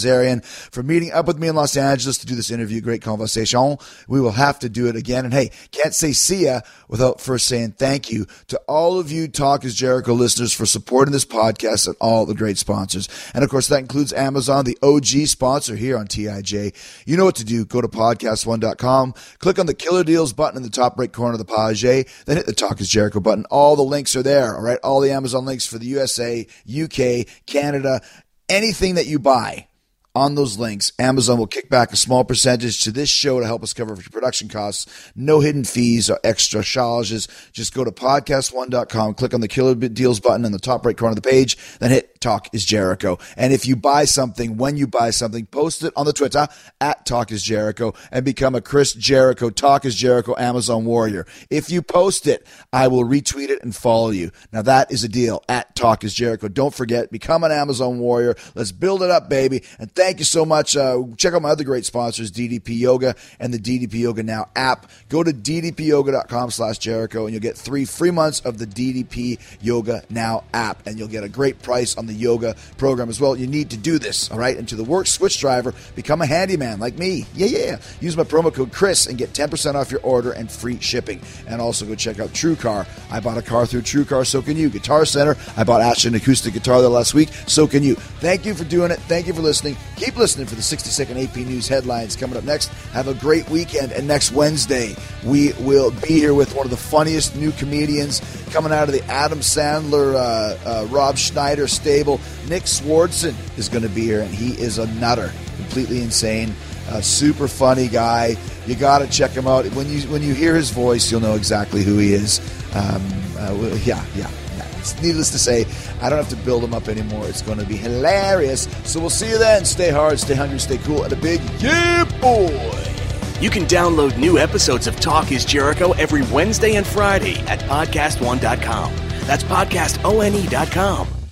for meeting up with me in Los Angeles to do this interview. Great conversation. We will have to do it again. And hey, can't say see ya without first saying thank you to all of you Talk is Jericho listeners for supporting this podcast and all the great sponsors. And of course, that includes Amazon, the OG sponsor here on TIJ. You know what to do. Go to podcast1.com, click on the killer deals button in the top right corner of the page, then hit the Talk is Jericho button. All the links are there. All right. All the Amazon links for the USA, UK, Canada, anything that you buy on those links, Amazon will kick back a small percentage to this show to help us cover production costs. No hidden fees or extra charges. Just go to podcast1.com, click on the Killer Deals button in the top right corner of the page, then hit Talk is Jericho. And if you buy something, when you buy something, post it on the Twitter at Talk is Jericho and become a Chris Jericho, Talk is Jericho Amazon warrior. If you post it, I will retweet it and follow you. Now that is a deal at Talk is Jericho. Don't forget, become an Amazon warrior. Let's build it up, baby. And thank you so much. Uh, check out my other great sponsors, DDP Yoga and the DDP Yoga Now app. Go to ddpyoga.com slash Jericho and you'll get three free months of the DDP Yoga Now app. And you'll get a great price on the yoga program as well. You need to do this, all right? And to the Worx Switchdriver, become a handyman like me. Yeah, yeah. Use my promo code Chris and get 10% off your order and free shipping. And also go check out True Car. I bought a car through True Car, so can you. Guitar Center, I bought Ashton acoustic guitar there last week, so can you. Thank you for doing it. Thank you for listening. Keep listening for the 60 second AP News headlines coming up next. Have a great weekend. And next Wednesday, we will be here with one of the funniest new comedians coming out of the Adam Sandler, uh, uh, Rob Schneider stable. Nick Swardson is going to be here, and he is a nutter, completely insane. Super funny guy. You got to check him out. When you when you hear his voice, you'll know exactly who he is. Um, uh, yeah, yeah. Needless to say, I don't have to build him up anymore. It's going to be hilarious. So we'll see you then. Stay hard, stay hungry, stay cool, and a big yeah, boy. You can download new episodes of Talk is Jericho every Wednesday and Friday at podcastone.com. That's podcastone.com.